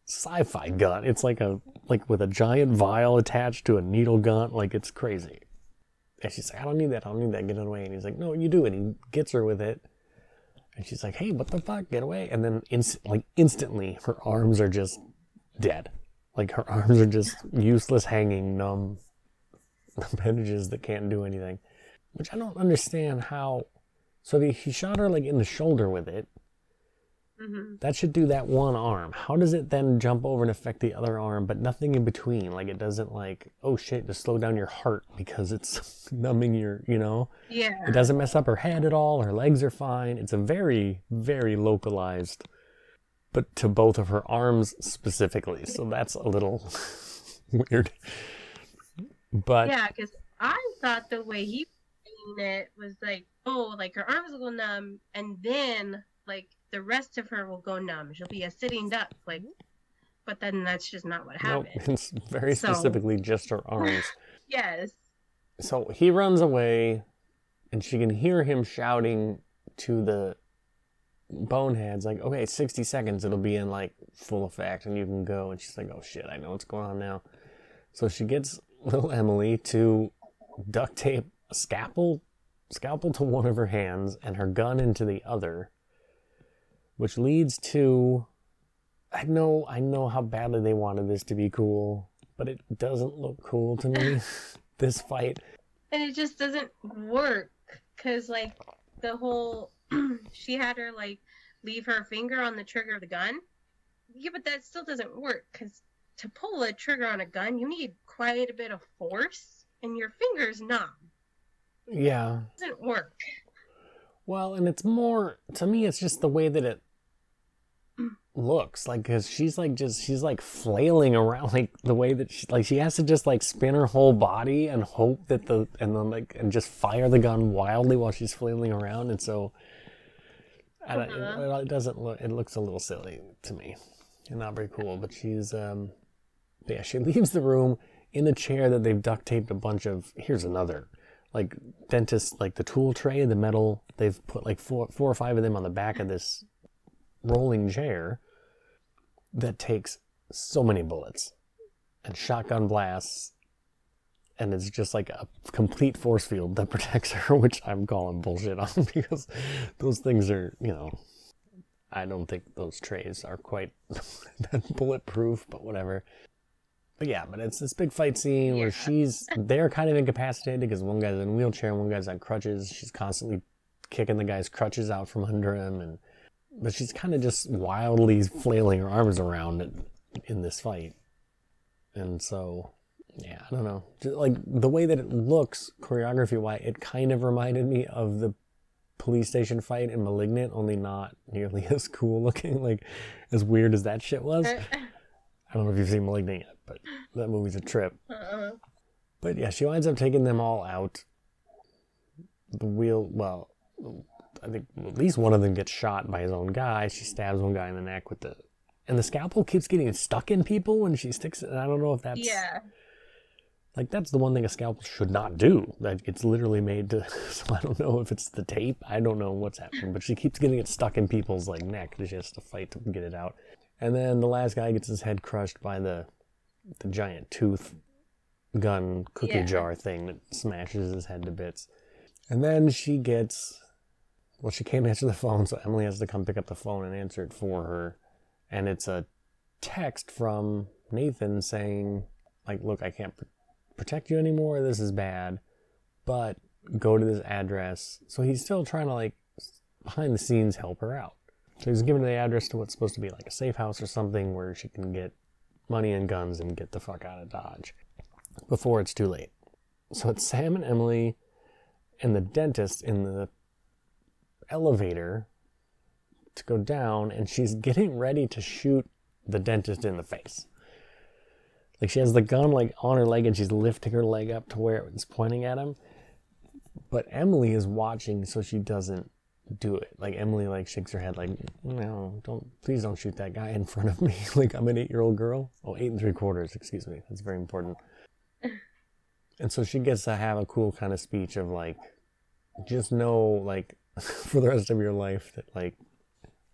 [SPEAKER 2] sci-fi gun. It's like a like with a giant vial attached to a needle gun. Like it's crazy. And she's like, I don't need that. I don't need that. Get away. And he's like, No, you do. And he gets her with it. And she's like, Hey, what the fuck? Get away. And then, inst- like instantly, her arms are just dead. Like her arms are just useless, hanging, numb appendages that can't do anything. Which I don't understand how. So he shot her like in the shoulder with it.
[SPEAKER 3] Hmm
[SPEAKER 2] That should do that one arm. How does it then jump over and affect the other arm, but nothing in between? Like it doesn't like, oh shit, to slow down your heart because it's numbing your, you know?
[SPEAKER 3] Yeah.
[SPEAKER 2] It doesn't mess up her head at all. Her legs are fine. It's a very, very localized, but to both of her arms specifically. So that's a little weird. But
[SPEAKER 3] Yeah, because I thought the way he it was like, oh, like her arms will go numb, and then like the rest of her will go numb. She'll be a sitting duck, like. But then that's just not what
[SPEAKER 2] nope,
[SPEAKER 3] happened.
[SPEAKER 2] it's very
[SPEAKER 3] So-
[SPEAKER 2] specifically just her arms.
[SPEAKER 3] Yes.
[SPEAKER 2] So he runs away, and she can hear him shouting to the boneheads, like, okay, 60 seconds, it'll be in like full effect, and you can go. And she's like, oh shit, I know what's going on now. So she gets little Emily to duct tape a scalpel, scalpel to one of her hands and her gun into the other, which leads to. I know, I know how badly they wanted this to be cool, but it doesn't look cool to me. this fight.
[SPEAKER 3] and it just doesn't work because like the whole she had her like leave her finger on the trigger of the gun yeah but that still doesn't work because to pull a trigger on a gun you need quite a bit of force and your finger's numb
[SPEAKER 2] Yeah.
[SPEAKER 3] it doesn't work
[SPEAKER 2] Well, and it's more to me. It's just the way that it looks like because she's like just she's like flailing around like the way that she like she has to just like spin her whole body and hope that the and then like and just fire the gun wildly while she's flailing around and so I don't,
[SPEAKER 3] Uh-huh.
[SPEAKER 2] it, it doesn't look it looks a little silly to me and not very cool but she's um but yeah she leaves the room in a chair that they've duct taped a bunch of here's another like dentist like the tool tray the metal they've put like four four or five of them on the back of this rolling chair that takes so many bullets and shotgun blasts and it's just like a complete force field that protects her which i'm calling bullshit on because those things are you know i don't think those trays are quite that bulletproof but whatever but yeah but it's this big fight scene where
[SPEAKER 3] Yeah.
[SPEAKER 2] she's they're kind of incapacitated because one guy's in a wheelchair and one guy's on crutches she's constantly kicking the guy's crutches out from under him and but she's kind of just wildly flailing her arms around in, this fight. And so yeah i don't know. Just like the way that it looks choreography wise it kind of reminded me of the police station fight in malignant only not nearly as cool looking like as weird as that shit was. Uh-huh. I don't know if you've seen malignant yet but that movie's a trip.
[SPEAKER 3] Uh-uh.
[SPEAKER 2] but yeah, she winds up taking them all out. The wheel, well, I think at least one of them gets shot by his own guy. She stabs one guy in the neck with the, and the scalpel keeps getting stuck in people when she sticks it. I don't know if that's
[SPEAKER 3] yeah
[SPEAKER 2] like that's the one thing a scalpel should not do. Like it's literally made to. So I don't know if it's the tape. I don't know what's happening, but she keeps getting it stuck in people's like neck. She has to fight to get it out. And then the last guy gets his head crushed by the the giant tooth gun cookie
[SPEAKER 3] Yeah.
[SPEAKER 2] jar thing that smashes his head to bits. And then she gets well, she can't answer the phone, so Emily has to come pick up the phone and answer it for her. And it's a text from Nathan saying, like, look, I can't pr- protect you anymore. This is bad. But go to this address. So he's still trying to, like, behind the scenes help her out. So he's giving the address to what's supposed to be like a safe house or something where she can get money and guns and get the fuck out of Dodge before it's too late. So it's Sam and Emily and the dentist in the elevator to go down, and she's getting ready to shoot the dentist in the face. Like she has the gun like on her leg and she's lifting her leg up to where it's pointing at him. But Emily is watching so she doesn't do it. Like Emily like shakes her head like, no, don't please don't shoot that guy in front of me. like I'm an eight year old girl. Oh, eight and three quarters, excuse me. That's very important. And so she gets to have a cool kind of speech of like, just know, like, for the rest of your life that, like,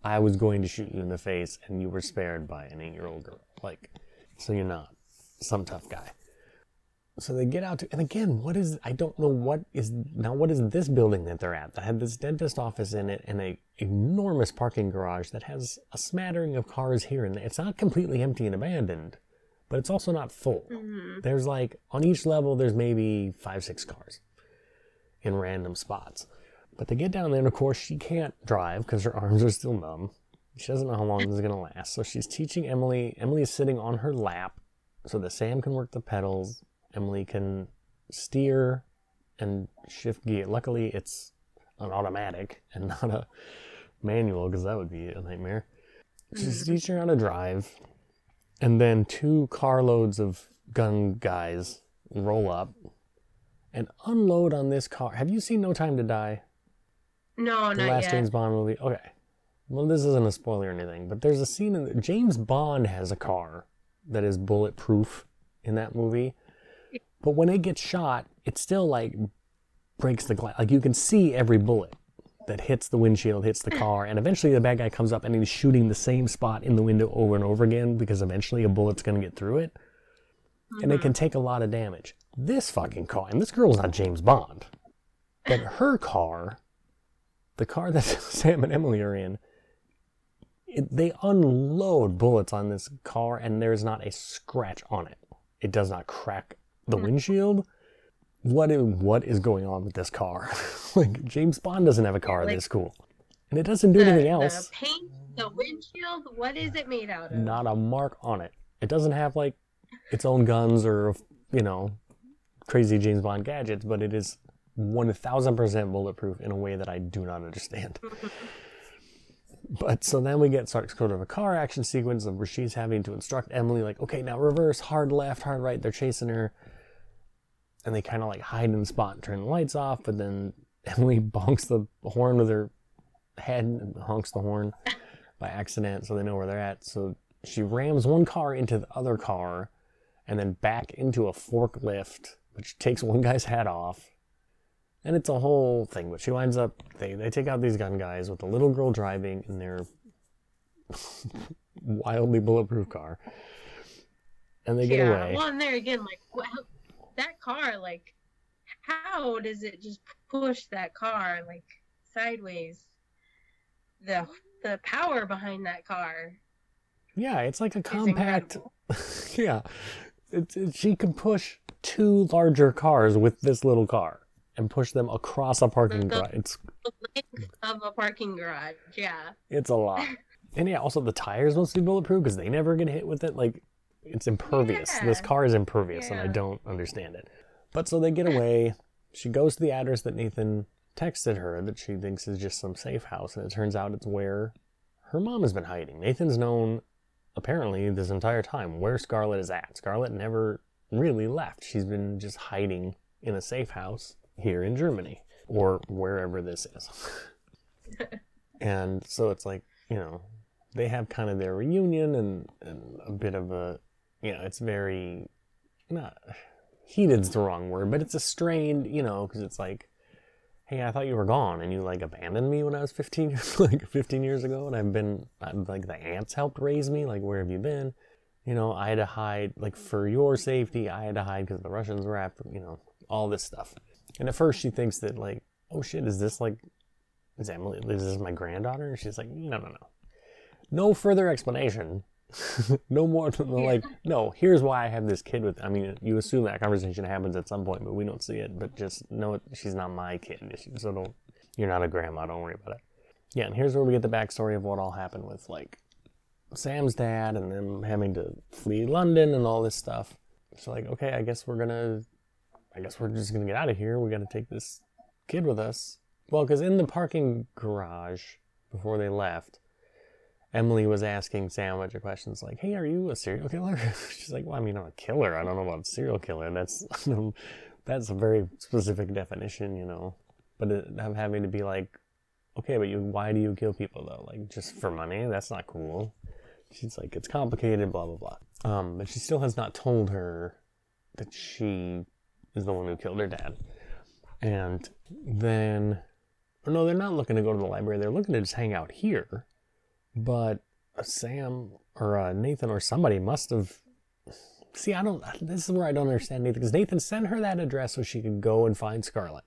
[SPEAKER 2] I was going to shoot you in the face and you were spared by an eight year old girl. Like, so you're not some tough guy. So they get out to, and again, what is, I don't know what is, now what is this building that they're at? That had this dentist office in it and a enormous parking garage that has a smattering of cars here and there. It's not completely empty and abandoned, but it's also not full.
[SPEAKER 3] Mhm.
[SPEAKER 2] There's like, on each level, there's maybe five, six cars in random spots. But they get down there, and of course, she can't drive because her arms are still numb. She doesn't know how long this is going to last. So she's teaching Emily. Emily is sitting on her lap so that Sam can work the pedals. Emily can steer and shift gear. Luckily, it's an automatic and not a manual because that would be a nightmare. She's mm. teaching her how to drive. And then two carloads of gun guys roll up and unload on this car. Have you seen No Time to Die?
[SPEAKER 3] No, no, no.
[SPEAKER 2] the
[SPEAKER 3] not
[SPEAKER 2] last
[SPEAKER 3] yet.
[SPEAKER 2] James Bond movie. Okay. Well, this isn't a spoiler or anything, but there's a scene in the, James Bond has a car that is bulletproof in that movie. But when it gets shot, it still like breaks the glass. Like you can see every bullet that hits the windshield, hits the car, and eventually the bad guy comes up and he's shooting the same spot in the window over and over again because eventually a bullet's going to get through it. And it uh-huh. can take a lot of damage. This fucking car, and this girl's not James Bond, but her car, the car that Sam and Emily are in, it, they unload bullets on this car and there's not a scratch on it. It does not crack the hmm. windshield. What is, what is going on with this car? like James Bond doesn't have a car
[SPEAKER 3] like-
[SPEAKER 2] this cool. And it doesn't do
[SPEAKER 3] the,
[SPEAKER 2] anything else.
[SPEAKER 3] The paint, the windshield. What is it made out of?
[SPEAKER 2] Not a mark on it. It doesn't have like its own guns or you know crazy James Bond gadgets, but it is one thousand percent bulletproof in a way that I do not understand. but so then we get sort of a car action sequence of where she's having to instruct Emily, like, okay, now reverse, hard left, hard right. They're chasing her, and they kind of like hide in the spot and turn the lights off. But then Emily bonks the horn with her head and honks the horn by accident, so they know where they're at. So she rams one car into the other car, and then back into a forklift, which takes one guy's hat off. And it's a whole thing, but she winds up, they, they take out these gun guys with a little girl driving in their wildly bulletproof car. And they get
[SPEAKER 3] yeah.
[SPEAKER 2] away.
[SPEAKER 3] Well, and there again, like wow, that car, like how does it just push that car like sideways? The the power behind that car
[SPEAKER 2] Yeah, it's like a compact. yeah. It's it, she can push two larger cars with this little car and push them across a parking garage. It's
[SPEAKER 3] The length of a parking garage. Yeah.
[SPEAKER 2] It's a lot. And yeah, also the tires must be bulletproof because they never get hit with it. Like, it's impervious. This car is impervious, and I don't understand it. But so they get away. She goes to the address that Nathan texted her that she thinks is just some safe house, and it turns out it's where her mom has been hiding. Nathan's known, apparently, this entire time where Scarlett is at. Scarlett never really left. She's been just hiding in a safe house here in Germany or wherever this is. and so it's like, you know, they have kind of their reunion and, and a bit of a, you know, it's very, not, heated's the wrong word, but it's a strained, you know, because it's like, hey, I thought you were gone and you like abandoned me when I was 15 years, like 15 years ago and I've been, I'm, like the aunts helped raise me, like where have you been? You know, I had to hide, like for your safety, I had to hide because the Russians were after, you know, all this stuff. And at first she thinks that like, oh shit, is this like, is Emily, is this my granddaughter? And she's like, no, no, no. No further explanation. no more, like, no, here's why I have this kid with, I mean, you assume that conversation happens at some point, but we don't see it. But just know it, she's not my kid. So don't, you're not a grandma, don't worry about it. Yeah, and here's where we get the backstory of what all happened with, like, Sam's dad and them having to flee London and all this stuff. So, like, okay, I guess we're gonna, I guess we're just gonna get out of here. We gotta take this kid with us. Well, because in the parking garage before they left, Emily was asking of questions like, "Hey, are you a serial killer?" She's like, "Well, I mean, I'm a killer. I don't know about serial killer. That's that's a very specific definition, you know." But I'm having to be like, "Okay, but you, why do you kill people though? Like just for money? That's not cool." She's like, "It's complicated, blah blah blah." Um, but she still has not told her that she is the one who killed her dad. And then, no, they're not looking to go to the library. They're looking to just hang out here. But Sam or uh, Nathan or somebody must have. See, I don't. This is where I don't understand Nathan because Nathan sent her that address so she could go and find Scarlett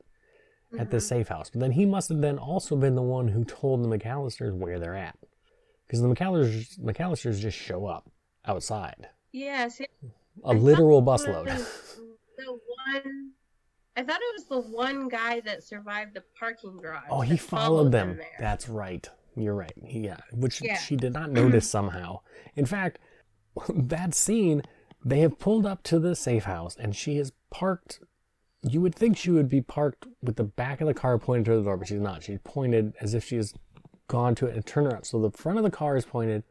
[SPEAKER 2] at the safe house. But then he must have then also been the one who told the McAllisters where they're at. Because the McAllisters, McAllisters just show up outside.
[SPEAKER 3] Yeah,
[SPEAKER 2] A literal
[SPEAKER 3] it
[SPEAKER 2] busload.
[SPEAKER 3] The one, I thought it was the one guy that survived the parking garage.
[SPEAKER 2] Oh, he
[SPEAKER 3] that
[SPEAKER 2] followed them. That's right. You're right. Yeah, which
[SPEAKER 3] Yeah.
[SPEAKER 2] she did not notice somehow. In fact, that scene, they have pulled up to the safe house and she is parked. You would think she would be parked with the back of the car pointed to the door, but she's not. She's pointed as if she has gone to it and turned around. So the front of the car is pointed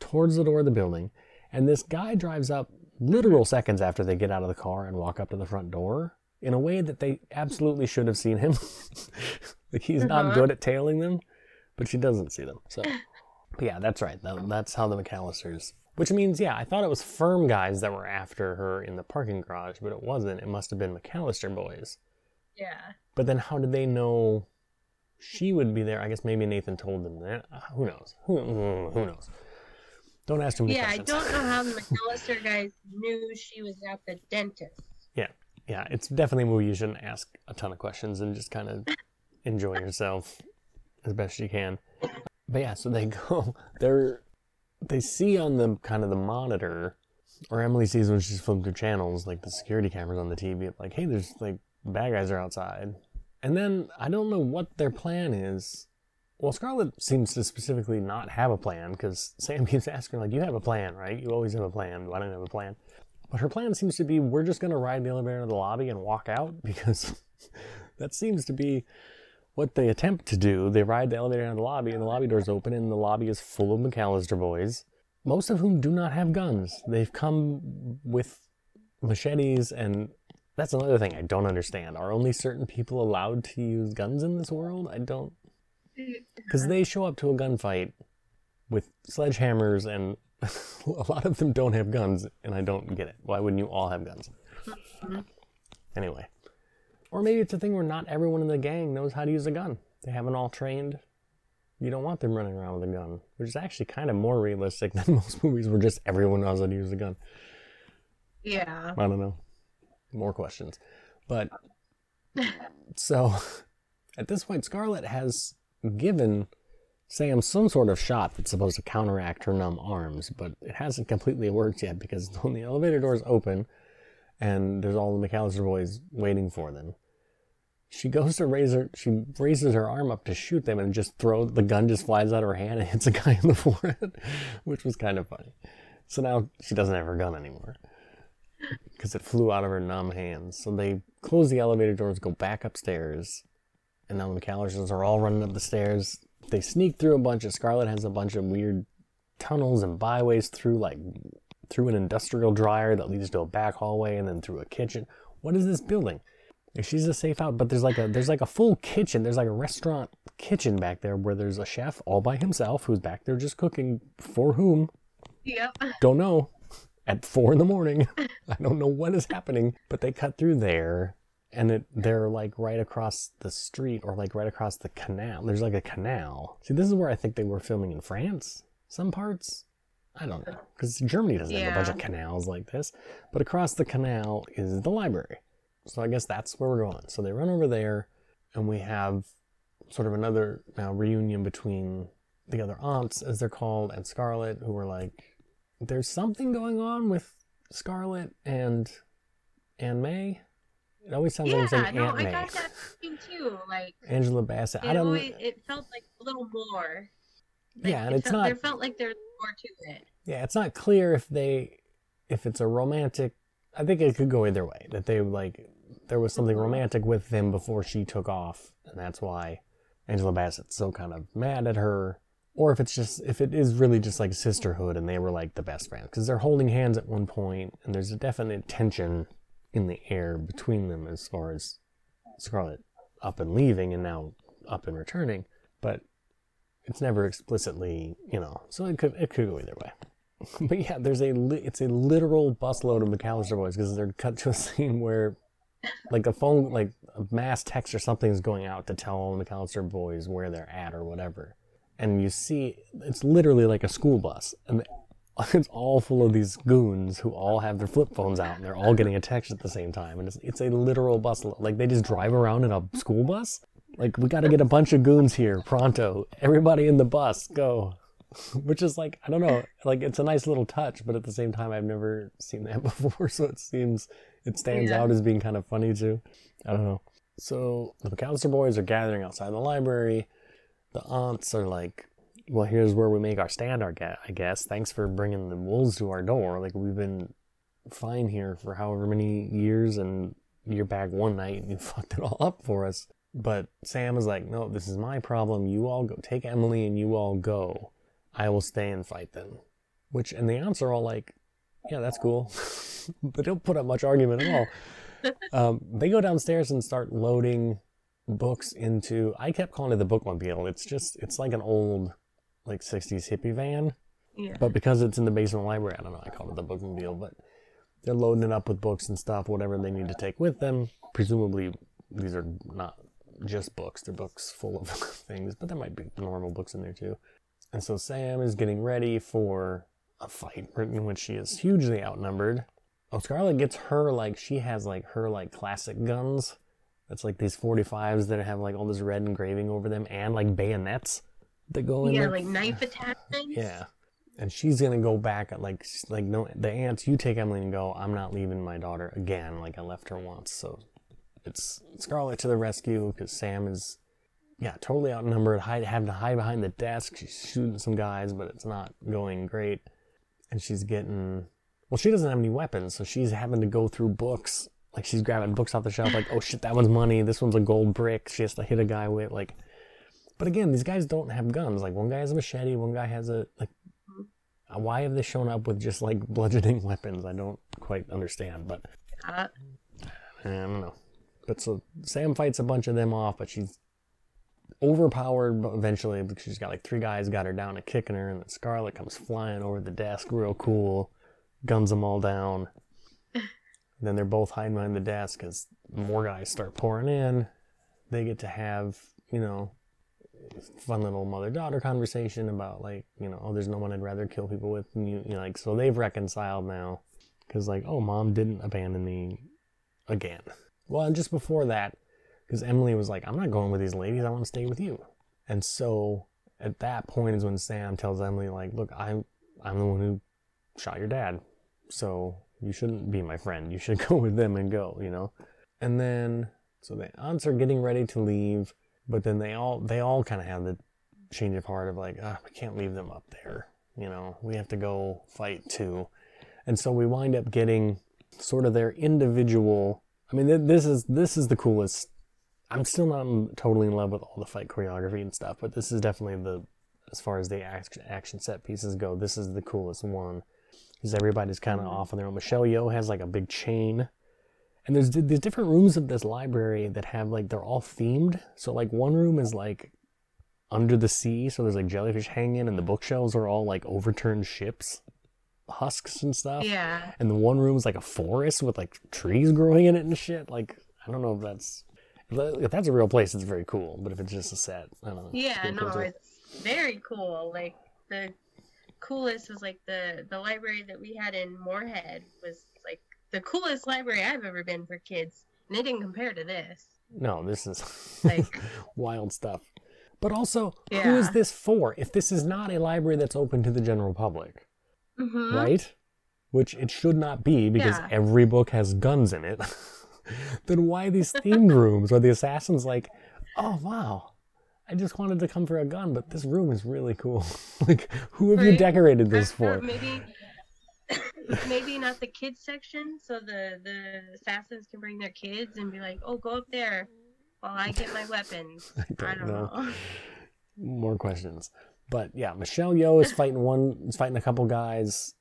[SPEAKER 2] towards the door of the building, and this guy drives up literal seconds after they get out of the car and walk up to the front door in a way that they absolutely should have seen him. like he's not
[SPEAKER 3] Uh-huh.
[SPEAKER 2] good at tailing them, but she doesn't see them. So, but yeah, that's right. That, that's how the McAllisters. Which means, yeah, I thought it was firm guys that were after her in the parking garage, but it wasn't. It must have been McAllister boys.
[SPEAKER 3] Yeah.
[SPEAKER 2] But then how did they know she would be there? I guess maybe Nathan told them that. Uh, Who knows? Who, who knows? Don't ask many
[SPEAKER 3] Yeah, I don't know how the McAllister guys knew she was at the dentist.
[SPEAKER 2] Yeah, yeah, it's definitely a movie you shouldn't ask a ton of questions and just kind of enjoy yourself as best you can. But yeah, so they go, they're, they see on the kind of the monitor, or Emily sees when she's flipping through channels, like the security cameras on the TV, like, hey, there's like bad guys are outside. And then I don't know what their plan is. Well, Scarlett seems to specifically not have a plan because Sam keeps asking, like, you have a plan, right? You always have a plan. Why don't you have a plan? But her plan seems to be we're just going to ride the elevator to the lobby and walk out because that seems to be what they attempt to do. They ride the elevator into the lobby and the lobby doors open and the lobby is full of McAllister boys, most of whom do not have guns. They've come with machetes and that's another thing I don't understand. Are only certain people allowed to use guns in this world? I don't because they show up to a gunfight with sledgehammers and a lot of them don't have guns and i don't get it. Why wouldn't you all have guns? Mm-hmm. Anyway. Or maybe it's a thing where not everyone in the gang knows how to use a gun. They haven't all trained. You don't want them running around with a gun which is actually kind of more realistic than most movies where just everyone knows how to use a gun.
[SPEAKER 3] Yeah.
[SPEAKER 2] I don't know. More questions. But so at this point, Scarlett has given Sam some sort of shot that's supposed to counteract her numb arms, but it hasn't completely worked yet because when the elevator doors open and there's all the McAllister boys waiting for them, she goes to raise her, she raises her arm up to shoot them and just throw, the gun just flies out of her hand and hits a guy in the forehead, which was kind of funny. So now she doesn't have her gun anymore because it flew out of her numb hands. So they close the elevator doors, go back upstairs, and now the McAllisters are all running up the stairs. They sneak through a bunch of. Scarlet has a bunch of weird tunnels and byways through like through an industrial dryer that leads to a back hallway and then through a kitchen. What is this building? She's a safe out, but there's like a there's like a full kitchen. There's like a restaurant kitchen back there where there's a chef all by himself who's back there just cooking for whom
[SPEAKER 3] Yep.
[SPEAKER 2] don't know. At four in the morning, I don't know what is happening, but they cut through there, and it they're like right across the street or like right across the canal. There's like a canal. See, this is where I think they were filming in France. Some parts, I don't know, because Germany doesn't have a bunch of canals like this. But across the canal is the library, so I guess that's where we're going. So they run over there, and we have sort of another now reunion between the other aunts, as they're called, and Scarlet, who were like, there's something going on with Scarlet and Anna May. It always sounds like I'm
[SPEAKER 3] Yeah,
[SPEAKER 2] saying
[SPEAKER 3] no,
[SPEAKER 2] Aunt
[SPEAKER 3] I
[SPEAKER 2] May.
[SPEAKER 3] got that feeling too. Like
[SPEAKER 2] Angela Bassett. I don't.
[SPEAKER 3] always, it felt like a little more. Like,
[SPEAKER 2] yeah, and
[SPEAKER 3] it
[SPEAKER 2] it's
[SPEAKER 3] felt,
[SPEAKER 2] not.
[SPEAKER 3] There felt like there's more to it.
[SPEAKER 2] Yeah, it's not clear if they, if it's a romantic. I think it could go either way. That they like there was something
[SPEAKER 3] Mhm.
[SPEAKER 2] romantic with them before she took off, and that's why Angela Bassett's so kind of mad at her. Or if it's just if it is really just like sisterhood, and they were like the best friends because they're holding hands at one point, and there's a definite tension in the air between them as far as Scarlet up and leaving, and now up and returning, but it's never explicitly, you know. So it could it could go either way. But yeah, there's a li- it's a literal busload of McAllister boys because they're cut to a scene where like a phone, like a mass text or something is going out to tell all the McAllister boys where they're at or whatever. And you see, it's literally like a school bus. And it's all full of these goons who all have their flip phones out and they're all getting a text at the same time. And it's, it's a literal bus. Like they just drive around in a school bus. Like we got to get a bunch of goons here pronto. Everybody in the bus, go. Which is like I don't know, like it's a nice little touch, but at the same time I've never seen that before, so it seems it stands
[SPEAKER 3] Yeah.
[SPEAKER 2] out as being kind of funny too. I don't know. So the McAllister boys are gathering outside the library. The aunts are like, "Well, here's where we make our stand, our I guess. Thanks for bringing the wolves to our door. Like we've been fine here for however many years, and you're back one night and you fucked it all up for us." But Sam is like, "No, this is my problem. You all go. Take Emily and you all go. I will stay and fight them." Which and the aunts are all like, "Yeah, that's cool," but don't put up much argument at all um, they go downstairs and start loading books into i kept calling it the bookmobile it's just it's like an old like 60s hippie van.
[SPEAKER 3] Yeah.
[SPEAKER 2] but because it's in the basement library i don't know i call it the bookmobile but they're loading it up with books and stuff whatever they need to take with them. Presumably these are not just books they're books full of things but there might be normal books in there too. And so sam is getting ready for a fight in which she is hugely outnumbered. Oh, Scarlett gets her like she has like her like classic guns. That's like these 45s that have like all this red engraving over them and like bayonets that go in
[SPEAKER 3] Yeah,
[SPEAKER 2] there.
[SPEAKER 3] like knife attachments.
[SPEAKER 2] Yeah. And she's gonna go back at like like no the aunts you take Emily and go I'm not leaving my daughter again like I left her once so it's Scarlet to the rescue because Sam is yeah totally outnumbered hide having to hide behind the desk she's shooting some guys but it's not going great and she's getting well she doesn't have any weapons so she's having to go through books like she's grabbing books off the shelf like oh shit that one's money this one's a gold brick she has to hit a guy with like but again these guys don't have guns like one guy has a machete one guy has a like uh, why have they shown up with just like bludgeoning weapons i don't quite understand but
[SPEAKER 3] Uh,
[SPEAKER 2] I don't know. But so Sam fights a bunch of them off, but she's overpowered eventually because she's got like three guys got her down and kicking her, and then Scarlet comes flying over the desk real cool, guns them all down. then they're both hiding behind the desk as more guys start pouring in. They get to have, you know, fun little mother daughter conversation about like, you know, oh, there's no one I'd rather kill people with you. You know, like, so they've reconciled now. Because, like, oh, mom didn't abandon me again. Well, and just before that, because Emily was like, I'm not going with these ladies, I want to stay with you. And so at that point is when Sam tells Emily, like, look, I'm I'm the one who shot your dad. So you shouldn't be my friend. You should go with them and go, you know? And then so the aunts are getting ready to leave, but then they all they all kind of have the change of heart of like, ah, we can't leave them up there. You know, we have to go fight too. And so we wind up getting sort of their individual I mean, th- this is this is the coolest. I'm still not totally in love with all the fight choreography and stuff, but this is definitely the, as far as the action, action set pieces go, this is the coolest one. Because everybody's kind of off on their own. Michelle Yeoh has like a big chain, and there's there's different rooms of this library that have like they're all themed. So like one room is like under the sea, so there's like jellyfish hanging, and the bookshelves are all like overturned ships, husks and stuff
[SPEAKER 3] yeah.
[SPEAKER 2] and the one room is like a forest with like trees growing in it and shit. Like I don't know if that's if that's a real place, it's very cool. But if it's just a set, I don't know.
[SPEAKER 3] Yeah,
[SPEAKER 2] cool
[SPEAKER 3] no,
[SPEAKER 2] too.
[SPEAKER 3] it's very cool. Like the coolest was like the the library that we had in Moorhead was the coolest library I've ever been for kids, and it didn't compare to this.
[SPEAKER 2] no, this is
[SPEAKER 3] Like-
[SPEAKER 2] wild stuff. But also, who is this for? If this is not a library that's open to the general public,
[SPEAKER 3] Mm-hmm.
[SPEAKER 2] right? Which it should not be because
[SPEAKER 3] Yeah.
[SPEAKER 2] every book has guns in it. then why these themed rooms? Are the assassins like, oh wow, I just wanted to come for a gun, but this room is really cool. like, who have you decorated this for?
[SPEAKER 3] maybe maybe not the kids section, so the the assassins can bring their kids and be like, "Oh, go up there while I get my weapons."
[SPEAKER 2] don't
[SPEAKER 3] I don't
[SPEAKER 2] know.
[SPEAKER 3] know.
[SPEAKER 2] More questions. But yeah, Michelle Yeoh is fighting one, is fighting a couple guys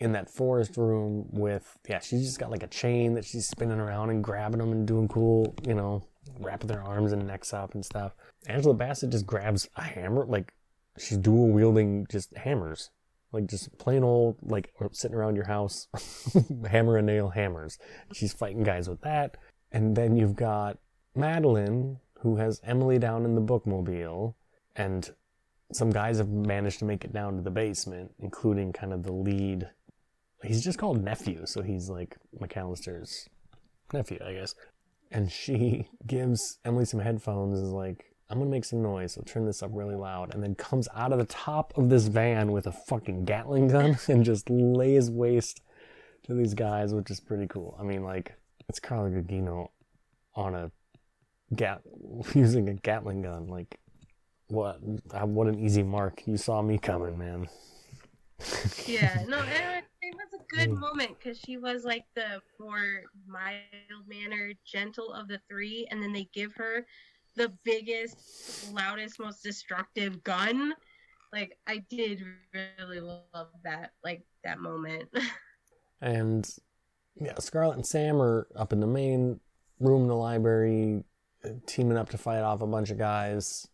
[SPEAKER 2] in that forest room with, yeah, she's just got like a chain that she's spinning around and grabbing them and doing cool, you know, wrapping their arms and necks up and stuff. Angela Bassett just grabs a hammer, like she's dual wielding just hammers. Like just plain old, like sitting around your house, hammer and nail hammers. She's fighting guys with that. And then you've got Madeline, who has Emily down in the bookmobile, and some guys have managed to make it down to the basement, including kind of the lead. He's just called nephew, so he's like McAllister's nephew, I guess. And she gives Emily some headphones, and is like, I'm gonna make some noise, so turn this up really loud, and then comes out of the top of this van with a fucking Gatling gun and just lays waste to these guys, which is pretty cool. I mean, like, it's Carla Gugino on a gat using a Gatling gun. Like, what? uh, What an easy mark! You saw me coming, man.
[SPEAKER 3] Yeah, no, it, it was a good
[SPEAKER 2] Mm.
[SPEAKER 3] moment because she was like the more mild mannered, gentle of the three, and then they give her the biggest, loudest, most destructive gun. Like I did really love that, like that moment.
[SPEAKER 2] And yeah, Scarlett and Sam are up in the main room in the library, teaming up to fight off a bunch of guys.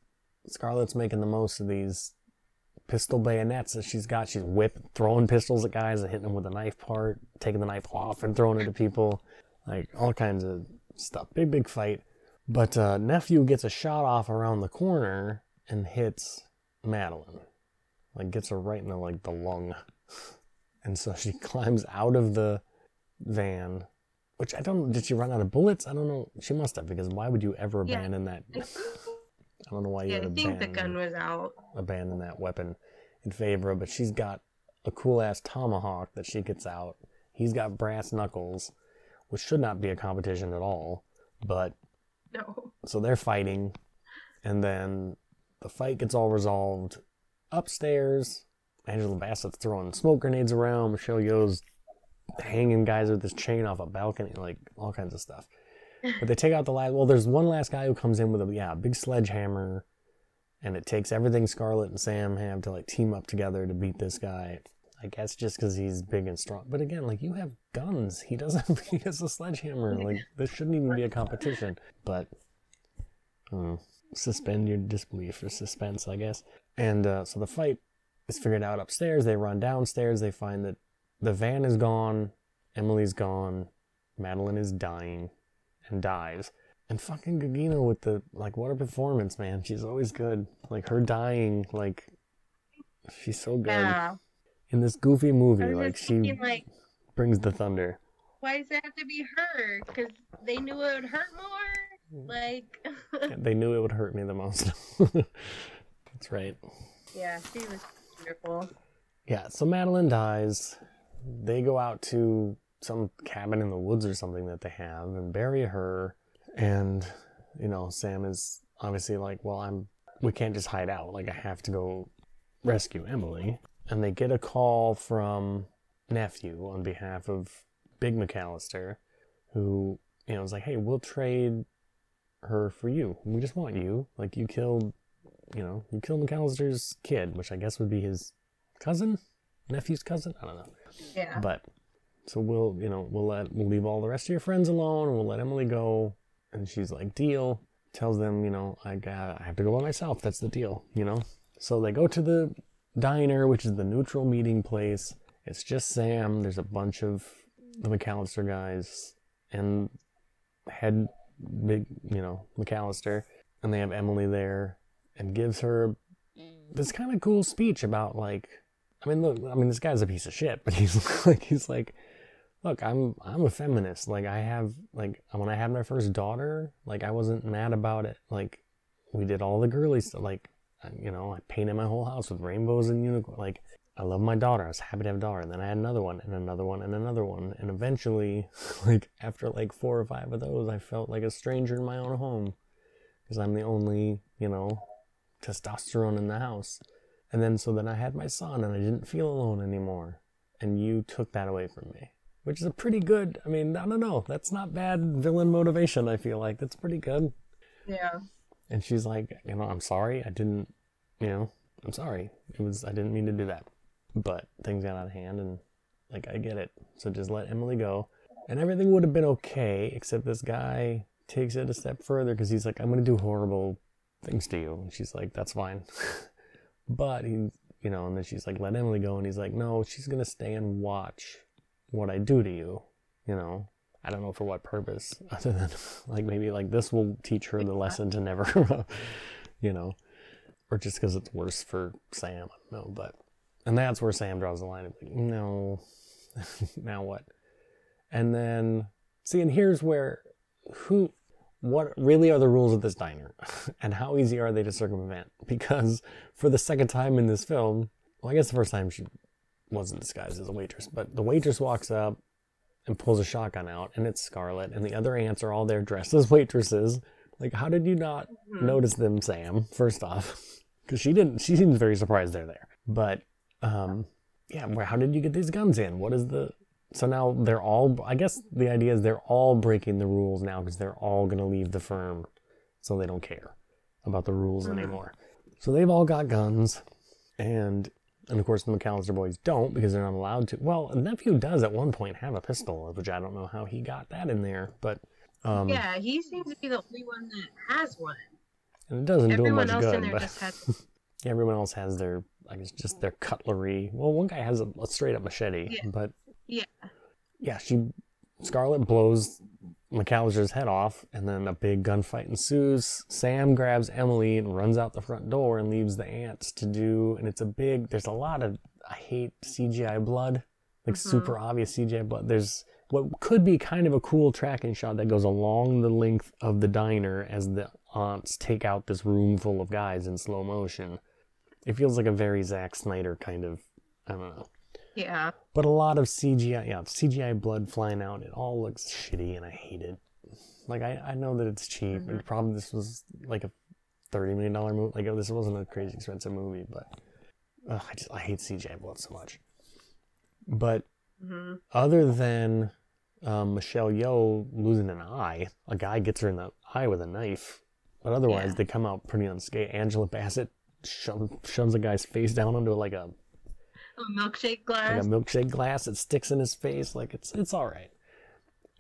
[SPEAKER 2] Scarlett's making the most of these pistol bayonets that she's got. She's whip throwing pistols at guys and hitting them with a knife part, taking the knife off and throwing it at people, like all kinds of stuff. Big big fight. But uh, nephew gets a shot off around the corner and hits Madeline, like gets her right in the like the lung. And so she climbs out of the van, which I don't. Did she run out of bullets? I don't know. She must have because why would you ever
[SPEAKER 3] Yeah.
[SPEAKER 2] abandon that?
[SPEAKER 3] I
[SPEAKER 2] I don't know why you
[SPEAKER 3] yeah, I
[SPEAKER 2] would
[SPEAKER 3] think the gun was out.
[SPEAKER 2] abandon that weapon in favor of. But she's got a cool ass tomahawk that she gets out. He's got brass knuckles, which should not be a competition at all. But
[SPEAKER 3] No.
[SPEAKER 2] so they're fighting, and then the fight gets all resolved upstairs. Angela Bassett's throwing smoke grenades around. Michelle Yeoh's hanging guys with this chain off a balcony, like all kinds of stuff. But they take out the last. Well, there's one last guy who comes in with a yeah a big sledgehammer, and it takes everything Scarlett and Sam have to like team up together to beat this guy. I guess just because he's big and strong. But again, like you have guns. He doesn't. He has a sledgehammer. Like this shouldn't even be a competition. But hmm, suspend your disbelief or suspense, I guess. And uh, so the fight is figured out upstairs. They run downstairs. They find that the van is gone. Emily's gone. Madeline is dying and dies. And fucking Gugino with the like what a performance, man. She's always good. Like her dying, like she's so good
[SPEAKER 3] Yeah.
[SPEAKER 2] In this goofy movie. Like she
[SPEAKER 3] thinking, like,
[SPEAKER 2] brings the thunder.
[SPEAKER 3] why does it have to be her? Because they knew it would hurt more. Like,
[SPEAKER 2] They knew it would hurt me the most. That's right.
[SPEAKER 3] yeah, she was beautiful.
[SPEAKER 2] Yeah, so Madeline dies. They go out to some cabin in the woods or something that they have and bury her. And, you know, Sam is obviously like, well, I'm, we can't just hide out. Like, I have to go rescue Emily. And they get a call from nephew on behalf of Big McAllister, who, you know, is like, hey, we'll trade her for you. We just want you. Like, you killed, you know, you killed McAllister's kid, which I guess would be his cousin, nephew's cousin. I don't know,
[SPEAKER 3] Yeah.
[SPEAKER 2] but so we'll, you know, we'll let we'll leave all the rest of your friends alone, and we'll let Emily go. And she's like, deal. Tells them, you know, I got, I have to go by myself. That's the deal, you know. So they go to the diner, which is the neutral meeting place. It's just Sam. There's a bunch of the McAllister guys and head big, you know, McAllister, and they have Emily there and gives her this kind of cool speech about like I mean look I mean this guy's a piece of shit but he's like he's like look I'm I'm a feminist like I have like when I had my first daughter like I wasn't mad about it like we did all the girly stuff like you know I painted my whole house with rainbows and unicorn like I love my daughter I was happy to have a daughter and then I had another one and another one and another one and eventually like after like four or five of those I felt like a stranger in my own home because I'm the only you know testosterone in the house. And then so then I had my son and I didn't feel alone anymore. And you took that away from me. Which is a pretty good I mean, I don't know, that's not bad villain motivation, I feel like. That's pretty good.
[SPEAKER 3] Yeah.
[SPEAKER 2] And she's like, you know, I'm sorry, I didn't you know, I'm sorry. It was I didn't mean to do that. But things got out of hand and like I get it. So just let Emily go. And everything would have been okay, except this guy takes it a step further because he's like, I'm gonna do horrible things to you. And she's like, that's fine. but he, you know, and then she's like, let Emily go. And he's like, no, she's going to stay and watch what I do to you. You know, I don't know for what purpose, other than like maybe like this will teach her the lesson to never, you know, or just because it's worse for Sam. I don't know, but and that's where Sam draws the line. Like, no, now what? And then see, and here's where who, what really are the rules of this diner, and how easy are they to circumvent? Because for the second time in this film, well, I guess the first time she wasn't disguised as a waitress, but the waitress walks up and pulls a shotgun out, and it's Scarlet, and the other aunts are all there dressed as waitresses. Like, how did you not
[SPEAKER 3] Mhm.
[SPEAKER 2] notice them, Sam? First off, because she didn't. She seems very surprised they're there. But, um, yeah, where? How did you get these guns in? What is the? So now they're all. I guess the idea is they're all breaking the rules now because they're all gonna leave the firm, so they don't care about the rules
[SPEAKER 3] Mhm.
[SPEAKER 2] anymore. So they've all got guns, and and of course the McAllister boys don't because they're not allowed to. Well, nephew does at one point have a pistol, which I don't know how he got that in there, but um,
[SPEAKER 3] yeah, he seems to be the only one that has one.
[SPEAKER 2] And it doesn't do him much
[SPEAKER 3] else
[SPEAKER 2] good.
[SPEAKER 3] in there
[SPEAKER 2] but
[SPEAKER 3] just has.
[SPEAKER 2] yeah, everyone else has their, I guess, just their cutlery. Well, one guy has a, a straight up machete,
[SPEAKER 3] Yeah.
[SPEAKER 2] but
[SPEAKER 3] Yeah.
[SPEAKER 2] yeah, she Scarlet blows McAllister's head off, and then a big gunfight ensues. Sam grabs Emily and runs out the front door and leaves the aunts to do. And it's a big. There's a lot of. I hate CGI blood, like
[SPEAKER 3] Mhm.
[SPEAKER 2] super obvious CGI blood. There's what could be kind of a cool tracking shot that goes along the length of the diner as the aunts take out this room full of guys in slow motion. It feels like a very Zack Snyder kind of. I don't know.
[SPEAKER 3] Yeah.
[SPEAKER 2] But a lot of CGI, yeah, CGI blood flying out. It all looks shitty, and I hate it. Like I, I know that it's cheap,
[SPEAKER 3] Mhm.
[SPEAKER 2] and probably this was like a thirty million dollar movie. Like this wasn't a crazy expensive movie, but ugh, I just I hate CGI blood so much. But
[SPEAKER 3] hmm
[SPEAKER 2] other than um, Michelle Yeoh losing an eye, a guy gets her in the eye with a knife. But otherwise,
[SPEAKER 3] Yeah.
[SPEAKER 2] they come out pretty unscathed. Angela Bassett sho- shoves a guy's face down onto like a
[SPEAKER 3] A milkshake
[SPEAKER 2] like
[SPEAKER 3] glass.
[SPEAKER 2] a milkshake glass. that sticks in his face. Like it's it's all right.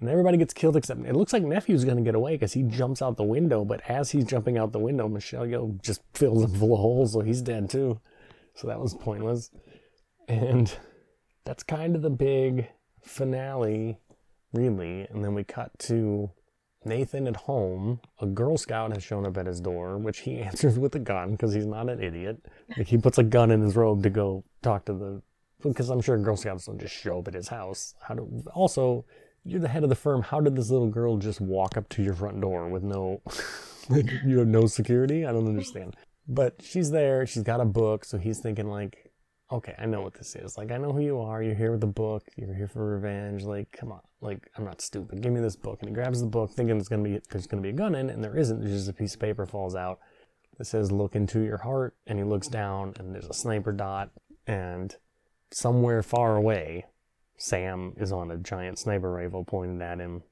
[SPEAKER 2] And everybody gets killed except it looks like nephew's gonna get away because he jumps out the window. But as he's jumping out the window, Michelle Yeoh just fills him full of holes, so he's dead too. So that was pointless. And that's kind of the big finale, really. And then we cut to Nathan at home. A Girl Scout has shown up at his door, which he answers with a gun because he's not an idiot. Like he puts a gun in his robe to go talk to the because I'm sure Girl Scouts don't just show up at his house. How do also you're the head of the firm. How did this little girl just walk up to your front door with no like you have no security? I don't understand. But she's there. She's got a book, so he's thinking like, okay, I know what this is. Like I know who you are. You're here with the book. You're here for revenge. Like come on. Like I'm not stupid. Give me this book. And he grabs the book, thinking it's gonna be there's gonna be a gun in it, and there isn't. There's just a piece of paper falls out. It says look into your heart, and he looks down, and there's a sniper dot, and somewhere far away, Sam is on a giant sniper rifle pointed at him.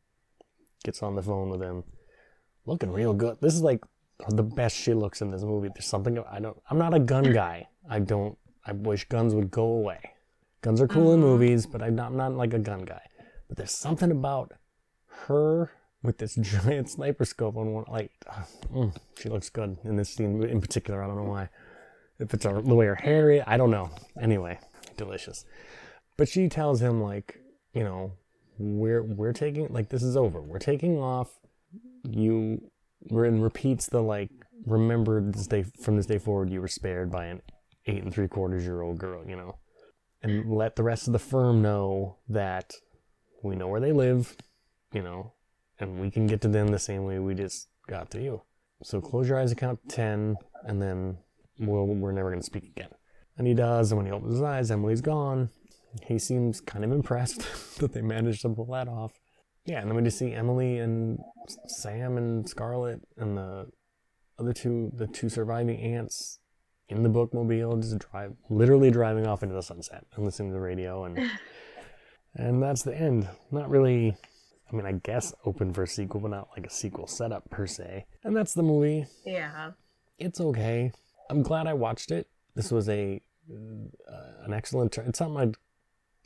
[SPEAKER 2] Gets on the phone with him, looking real good. This is like the best she looks in this movie. There's something I don't. I'm not a gun guy. I don't. I wish guns would go away. Guns are cool in
[SPEAKER 3] Mhm.
[SPEAKER 2] movies, but I'm not, I'm not like a gun guy. But there's something about her with this giant sniper scope on one. Like, mm, she looks good in this scene in particular. I don't know why. If it's her, the way her hair is, I don't know. Anyway, delicious. But she tells him like, you know, we're we're taking like this is over. We're taking off. You and repeats the like, remember this day from this day forward, you were spared by an eight and three quarters year old girl. You know, and let the rest of the firm know that we know where they live. You know, and we can get to them the same way we just got to you. So close your eyes and count to ten, and then we'll, we're never going to speak again. And he does, and when he opens his eyes, Emily's gone. He seems kind of impressed that they managed to pull that off. Yeah, and then we just see Emily and Sam and Scarlett and the other two, the two surviving aunts in the bookmobile, just drive, literally driving off into the sunset and listening to the radio, and and that's the end. Not really I mean, I guess open for a sequel, but not like a sequel setup per se. And that's the movie.
[SPEAKER 3] Yeah.
[SPEAKER 2] It's okay. I'm glad I watched it. This was a uh, an excellent. Tur- it's something I'd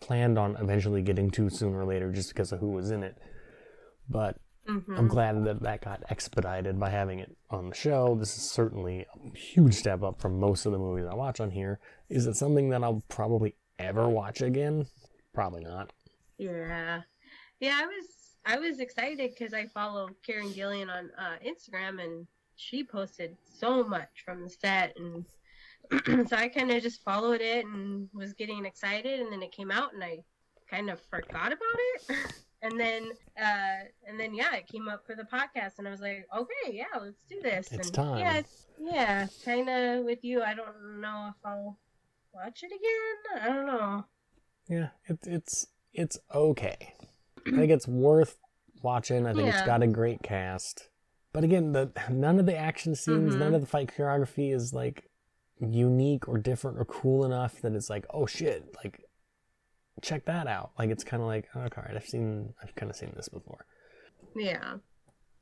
[SPEAKER 2] planned on eventually getting to sooner or later, just because of who was in it. But
[SPEAKER 3] Mhm.
[SPEAKER 2] I'm glad that that got expedited by having it on the show. This is certainly a huge step up from most of the movies I watch on here. Is it something that I'll probably ever watch again? Probably not.
[SPEAKER 3] Yeah. Yeah, I was I was excited because I follow Karen Gillan on uh, Instagram and she posted so much from the set and so I kind of just followed it and was getting excited and then it came out and I kind of forgot about it. and then uh and then yeah, it came up for the podcast and I was like, "Okay, yeah, let's do this."
[SPEAKER 2] It's
[SPEAKER 3] and,
[SPEAKER 2] time.
[SPEAKER 3] Yeah, yeah, kind of with you. I don't know if I'll watch it again. I don't know.
[SPEAKER 2] Yeah, it, it's it's okay. I think it's worth watching. I think it's got a great cast. But again, the none of the action scenes,
[SPEAKER 3] Mhm.
[SPEAKER 2] none of the fight choreography is like unique or different or cool enough that it's like, oh shit, like check that out. Like it's kind of like, okay, all right, I've seen, I've kind of seen this before.
[SPEAKER 3] Yeah.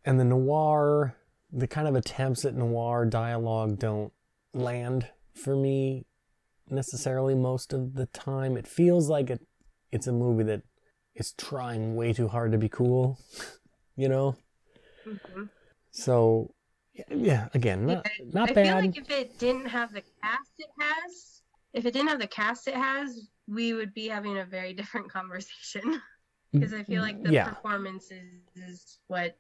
[SPEAKER 2] And the noir, the kind of attempts at noir dialogue don't land for me necessarily most of the time. It feels like it, it's a movie that is trying way too hard to be cool, you know?
[SPEAKER 3] hmm
[SPEAKER 2] So, yeah, again, not, not
[SPEAKER 3] I
[SPEAKER 2] bad.
[SPEAKER 3] feel like if it didn't have the cast it has, if it didn't have the cast it has, we would be having a very different conversation. Because I feel like the
[SPEAKER 2] yeah,
[SPEAKER 3] performance is, is what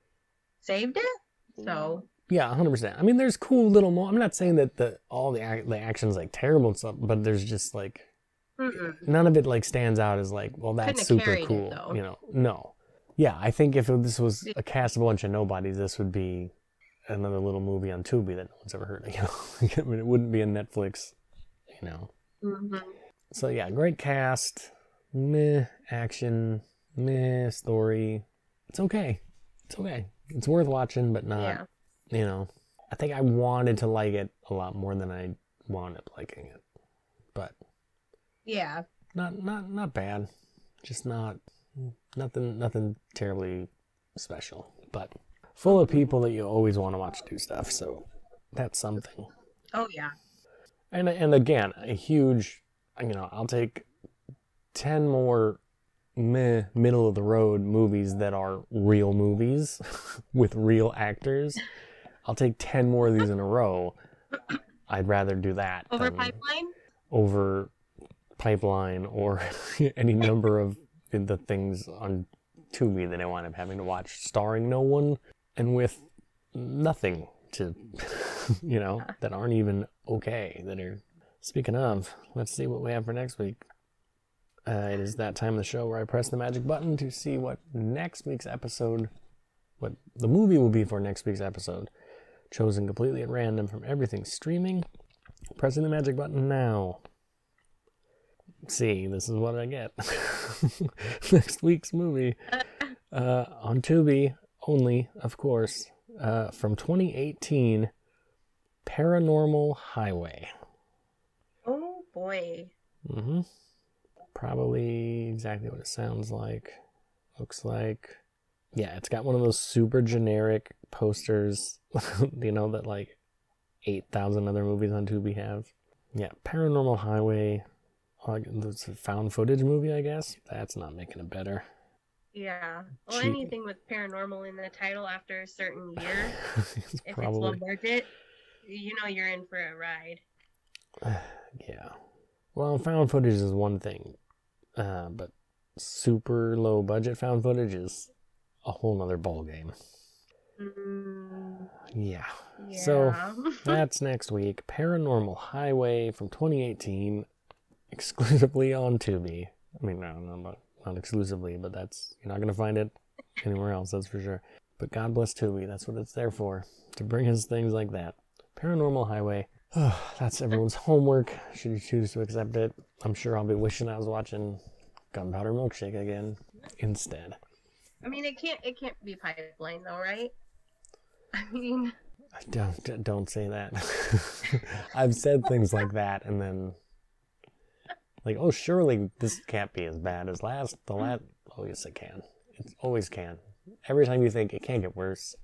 [SPEAKER 3] saved it. So
[SPEAKER 2] yeah, hundred percent. I mean, there's cool little. Mo- I'm not saying that the all the ac- the action's like terrible and stuff, but there's just like
[SPEAKER 3] mm-mm.
[SPEAKER 2] none of it like stands out as like, well, that's super
[SPEAKER 3] carried it,
[SPEAKER 2] cool. you know, no. Yeah, I think if this was a cast of a bunch of nobodies, this would be another little movie on Tubi that no one's ever heard of. You know, I mean, it wouldn't be a Netflix. You know,
[SPEAKER 3] Mhm.
[SPEAKER 2] So yeah, great cast, meh action, meh story. It's okay. It's okay. It's worth watching, but not.
[SPEAKER 3] yeah,
[SPEAKER 2] You know, I think I wanted to like it a lot more than I wound up liking it, but
[SPEAKER 3] yeah,
[SPEAKER 2] not not not bad. Just not nothing nothing terribly special, but full of people that you always want to watch do stuff. So that's something.
[SPEAKER 3] oh yeah,
[SPEAKER 2] And and again, a huge, you know, I'll take ten more meh, middle of the road movies that are real movies with real actors. I'll take ten more of these in a row. I'd rather do that
[SPEAKER 3] over pipeline.
[SPEAKER 2] over pipeline or any number of the things on Tubi that I wind up having to watch, starring no one and with nothing to, you know, that aren't even okay. That are. Speaking of, let's see what we have for next week. Uh, it is that time of the show where I press the magic button to see what next week's episode, what the movie will be for next week's episode, chosen completely at random from everything streaming. Pressing the magic button now. See, this is what I get. Next week's movie uh, on Tubi only, of course, uh, from 2018, Paranormal Highway.
[SPEAKER 3] Oh
[SPEAKER 2] Mm-hmm. Probably exactly what it sounds like. Looks like. Yeah, it's got one of those super generic posters, you know, that like 8,000 other movies on Tubi have. Yeah, Paranormal Highway. uh, It's a found footage movie, I guess. That's not making it better.
[SPEAKER 3] Yeah. Well,
[SPEAKER 2] Cheap.
[SPEAKER 3] anything with paranormal in the title after a certain year,
[SPEAKER 2] it's
[SPEAKER 3] if it's low budget, you know you're in for a ride.
[SPEAKER 2] Yeah. Well, found footage is one thing, uh, but super low budget found footage is a whole nother ballgame.
[SPEAKER 3] Mm,
[SPEAKER 2] Yeah.
[SPEAKER 3] yeah.
[SPEAKER 2] So, That's next week. Paranormal Highway from 2018, exclusively on Tubi. I mean, no, no, not, not exclusively, but that's you're not gonna find it anywhere else. That's for sure. But God bless Tubi. That's what it's there for, to bring us things like that. Paranormal Highway. that's everyone's homework. Should you choose to accept it, I'm sure I'll be wishing I was watching Gunpowder Milkshake again instead.
[SPEAKER 3] I mean, it can't it can't be pipeline though, right? I mean,
[SPEAKER 2] Don't don't say that. I've said things like that, and then like, oh, surely this can't be as bad as last. The last, oh yes, it can. It always can. Every time you think it can't get worse,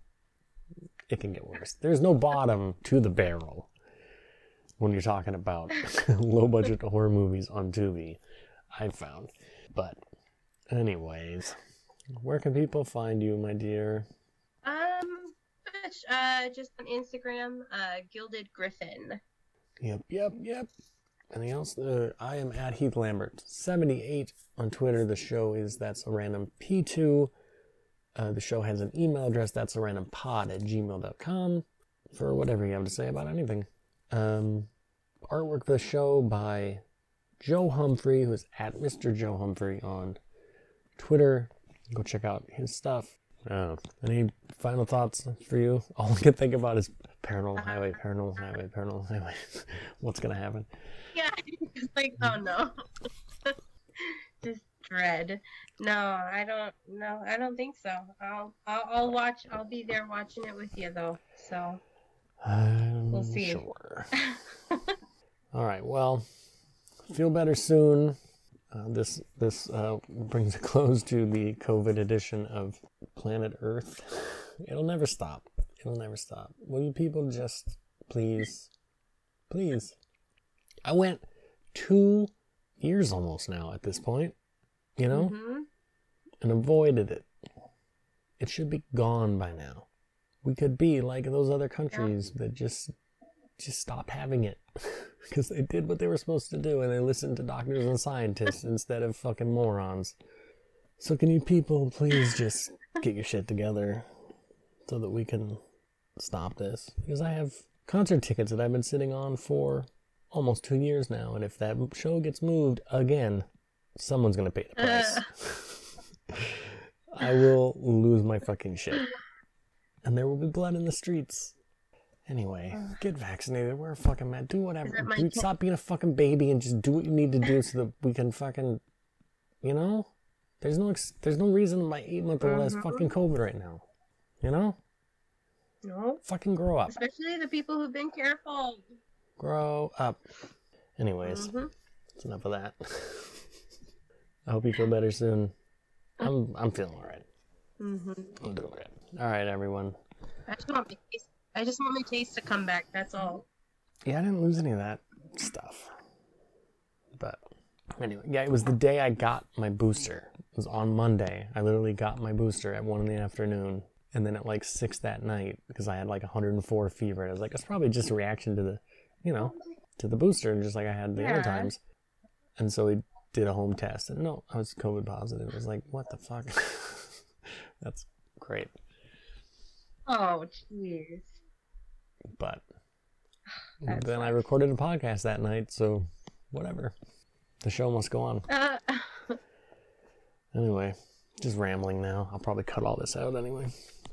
[SPEAKER 2] it can get worse. There's no bottom to the barrel when you're talking about low budget horror movies on Tubi. I've found, but anyways, where can people find you, my dear?
[SPEAKER 3] um, uh, just on Instagram, uh, Gilded Griffin.
[SPEAKER 2] Yep, yep, yep. Anything else? Uh, I am at Heath Lambert. 78 on Twitter. The show is That's a Random P2. Uh, Uh, the show has an email address that's a random pod at gmail.com for whatever you have to say about anything. Um, artwork for the show by Joe Humphrey, who is at Mr. Joe Humphrey on Twitter. Go check out his stuff. Uh, any final thoughts for you? All I can think about is paranormal highway, paranormal highway, paranormal highway. What's gonna happen?
[SPEAKER 3] Yeah, it's like, oh no. Just dread. No, I don't. No, I don't think so. I'll, I'll, I'll watch. I'll be there watching it with you though. So.
[SPEAKER 2] I'm
[SPEAKER 3] We'll see.
[SPEAKER 2] Sure. All right. Well, feel better soon. Uh, this this uh, brings a close to the COVID edition of Planet Earth. It'll never stop. It'll never stop. Will you people just please, please? I went two years almost now at this point, you know,
[SPEAKER 3] Mhm.
[SPEAKER 2] and avoided it. It should be gone by now. We could be like those other countries that just just stopped having it because they did what they were supposed to do and they listened to doctors and scientists instead of fucking morons. So can you people please just get your shit together so that we can stop this? Because I have concert tickets that I've been sitting on for almost two years now, and if that show gets moved again, someone's gonna pay the price. I will lose my fucking shit. And there will be blood in the streets. Anyway, get vaccinated. Wear a fucking mask. Do whatever. Dude, stop being a fucking baby and just do what you need to do so that we can fucking, you know? There's no ex- there's no reason my eight month old has
[SPEAKER 3] Mhm.
[SPEAKER 2] fucking COVID right now. You know?
[SPEAKER 3] No.
[SPEAKER 2] Fucking grow up.
[SPEAKER 3] Especially the people who've been careful.
[SPEAKER 2] Grow up. Anyways,
[SPEAKER 3] Mhm.
[SPEAKER 2] that's enough of that. I hope you feel better soon. I'm I'm feeling alright.
[SPEAKER 3] Mhm.
[SPEAKER 2] I'm doing good. All right, everyone.
[SPEAKER 3] I just want my taste. I just want my taste to come back. That's all.
[SPEAKER 2] Yeah, I didn't lose any of that stuff. But anyway, yeah, it was the day I got my booster. It was on Monday. I literally got my booster at one in the afternoon. And then at like six that night, because I had like 104 fever, I was like, it's probably just a reaction to the, you know, to the booster, just like I had the other times. And so we did a home test, and no, I was COVID positive. It was like, what the fuck? That's great.
[SPEAKER 3] Oh, jeez.
[SPEAKER 2] But then I recorded a podcast that night, so whatever. The show must go on.
[SPEAKER 3] Uh,
[SPEAKER 2] Anyway, just rambling now. I'll probably cut all this out anyway.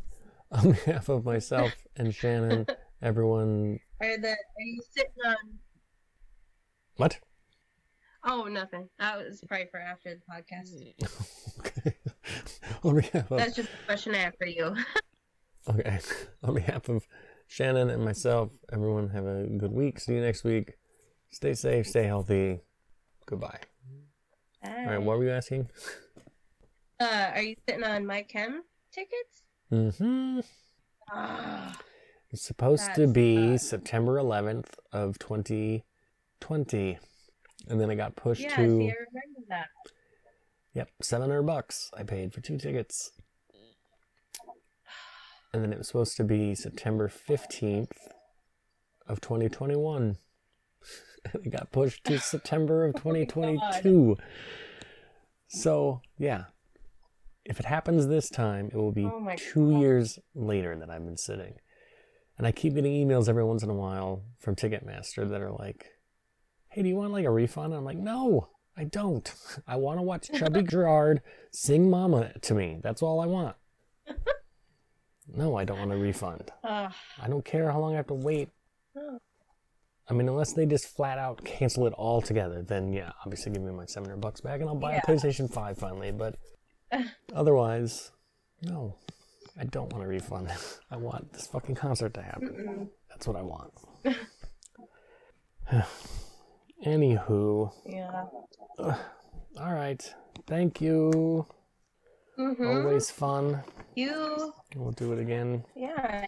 [SPEAKER 2] On behalf of myself and Shannon, everyone.
[SPEAKER 3] are the are you sitting on?
[SPEAKER 2] What?
[SPEAKER 3] Oh, nothing. That was probably for after the podcast.
[SPEAKER 2] okay. On behalf of
[SPEAKER 3] That's just a question I have for you.
[SPEAKER 2] Okay, on behalf of Shannon and myself, everyone have a good week. See you next week. Stay safe, stay healthy. Goodbye. All right, what were you asking?
[SPEAKER 3] Uh, are you sitting on my chem tickets?
[SPEAKER 2] Mm-hmm.
[SPEAKER 3] Ah,
[SPEAKER 2] It's supposed to be
[SPEAKER 3] sucks.
[SPEAKER 2] September 11th of 2020, and then it got pushed
[SPEAKER 3] yeah.
[SPEAKER 2] to
[SPEAKER 3] See, I remember that.
[SPEAKER 2] yep 700 bucks. I paid for two tickets, and then it was supposed to be September 15th of 2021. And it got pushed to September of
[SPEAKER 3] Oh
[SPEAKER 2] 2022. So yeah, if it happens this time, it will be
[SPEAKER 3] Oh
[SPEAKER 2] two
[SPEAKER 3] God.
[SPEAKER 2] years later that I've been sitting. And I keep getting emails every once in a while from Ticketmaster that are like, hey, do you want like a refund? And I'm like, no, I don't. I want to watch Chubby Gerard sing Mama to me. That's all I want. No, I don't want a refund.
[SPEAKER 3] Ah,
[SPEAKER 2] I don't care how long I have to wait. I mean, unless they just flat out cancel it all together, then yeah, obviously give me my 700 bucks back and I'll buy
[SPEAKER 3] Yeah.
[SPEAKER 2] a PlayStation 5 finally. But otherwise, no, I don't want a refund. I want this fucking concert to happen.
[SPEAKER 3] mm-mm.
[SPEAKER 2] That's what I want. Anywho,
[SPEAKER 3] yeah.
[SPEAKER 2] all right. Thank you.
[SPEAKER 3] Mm-hmm.
[SPEAKER 2] Always fun.
[SPEAKER 3] You,
[SPEAKER 2] We'll do it again.
[SPEAKER 3] yeah.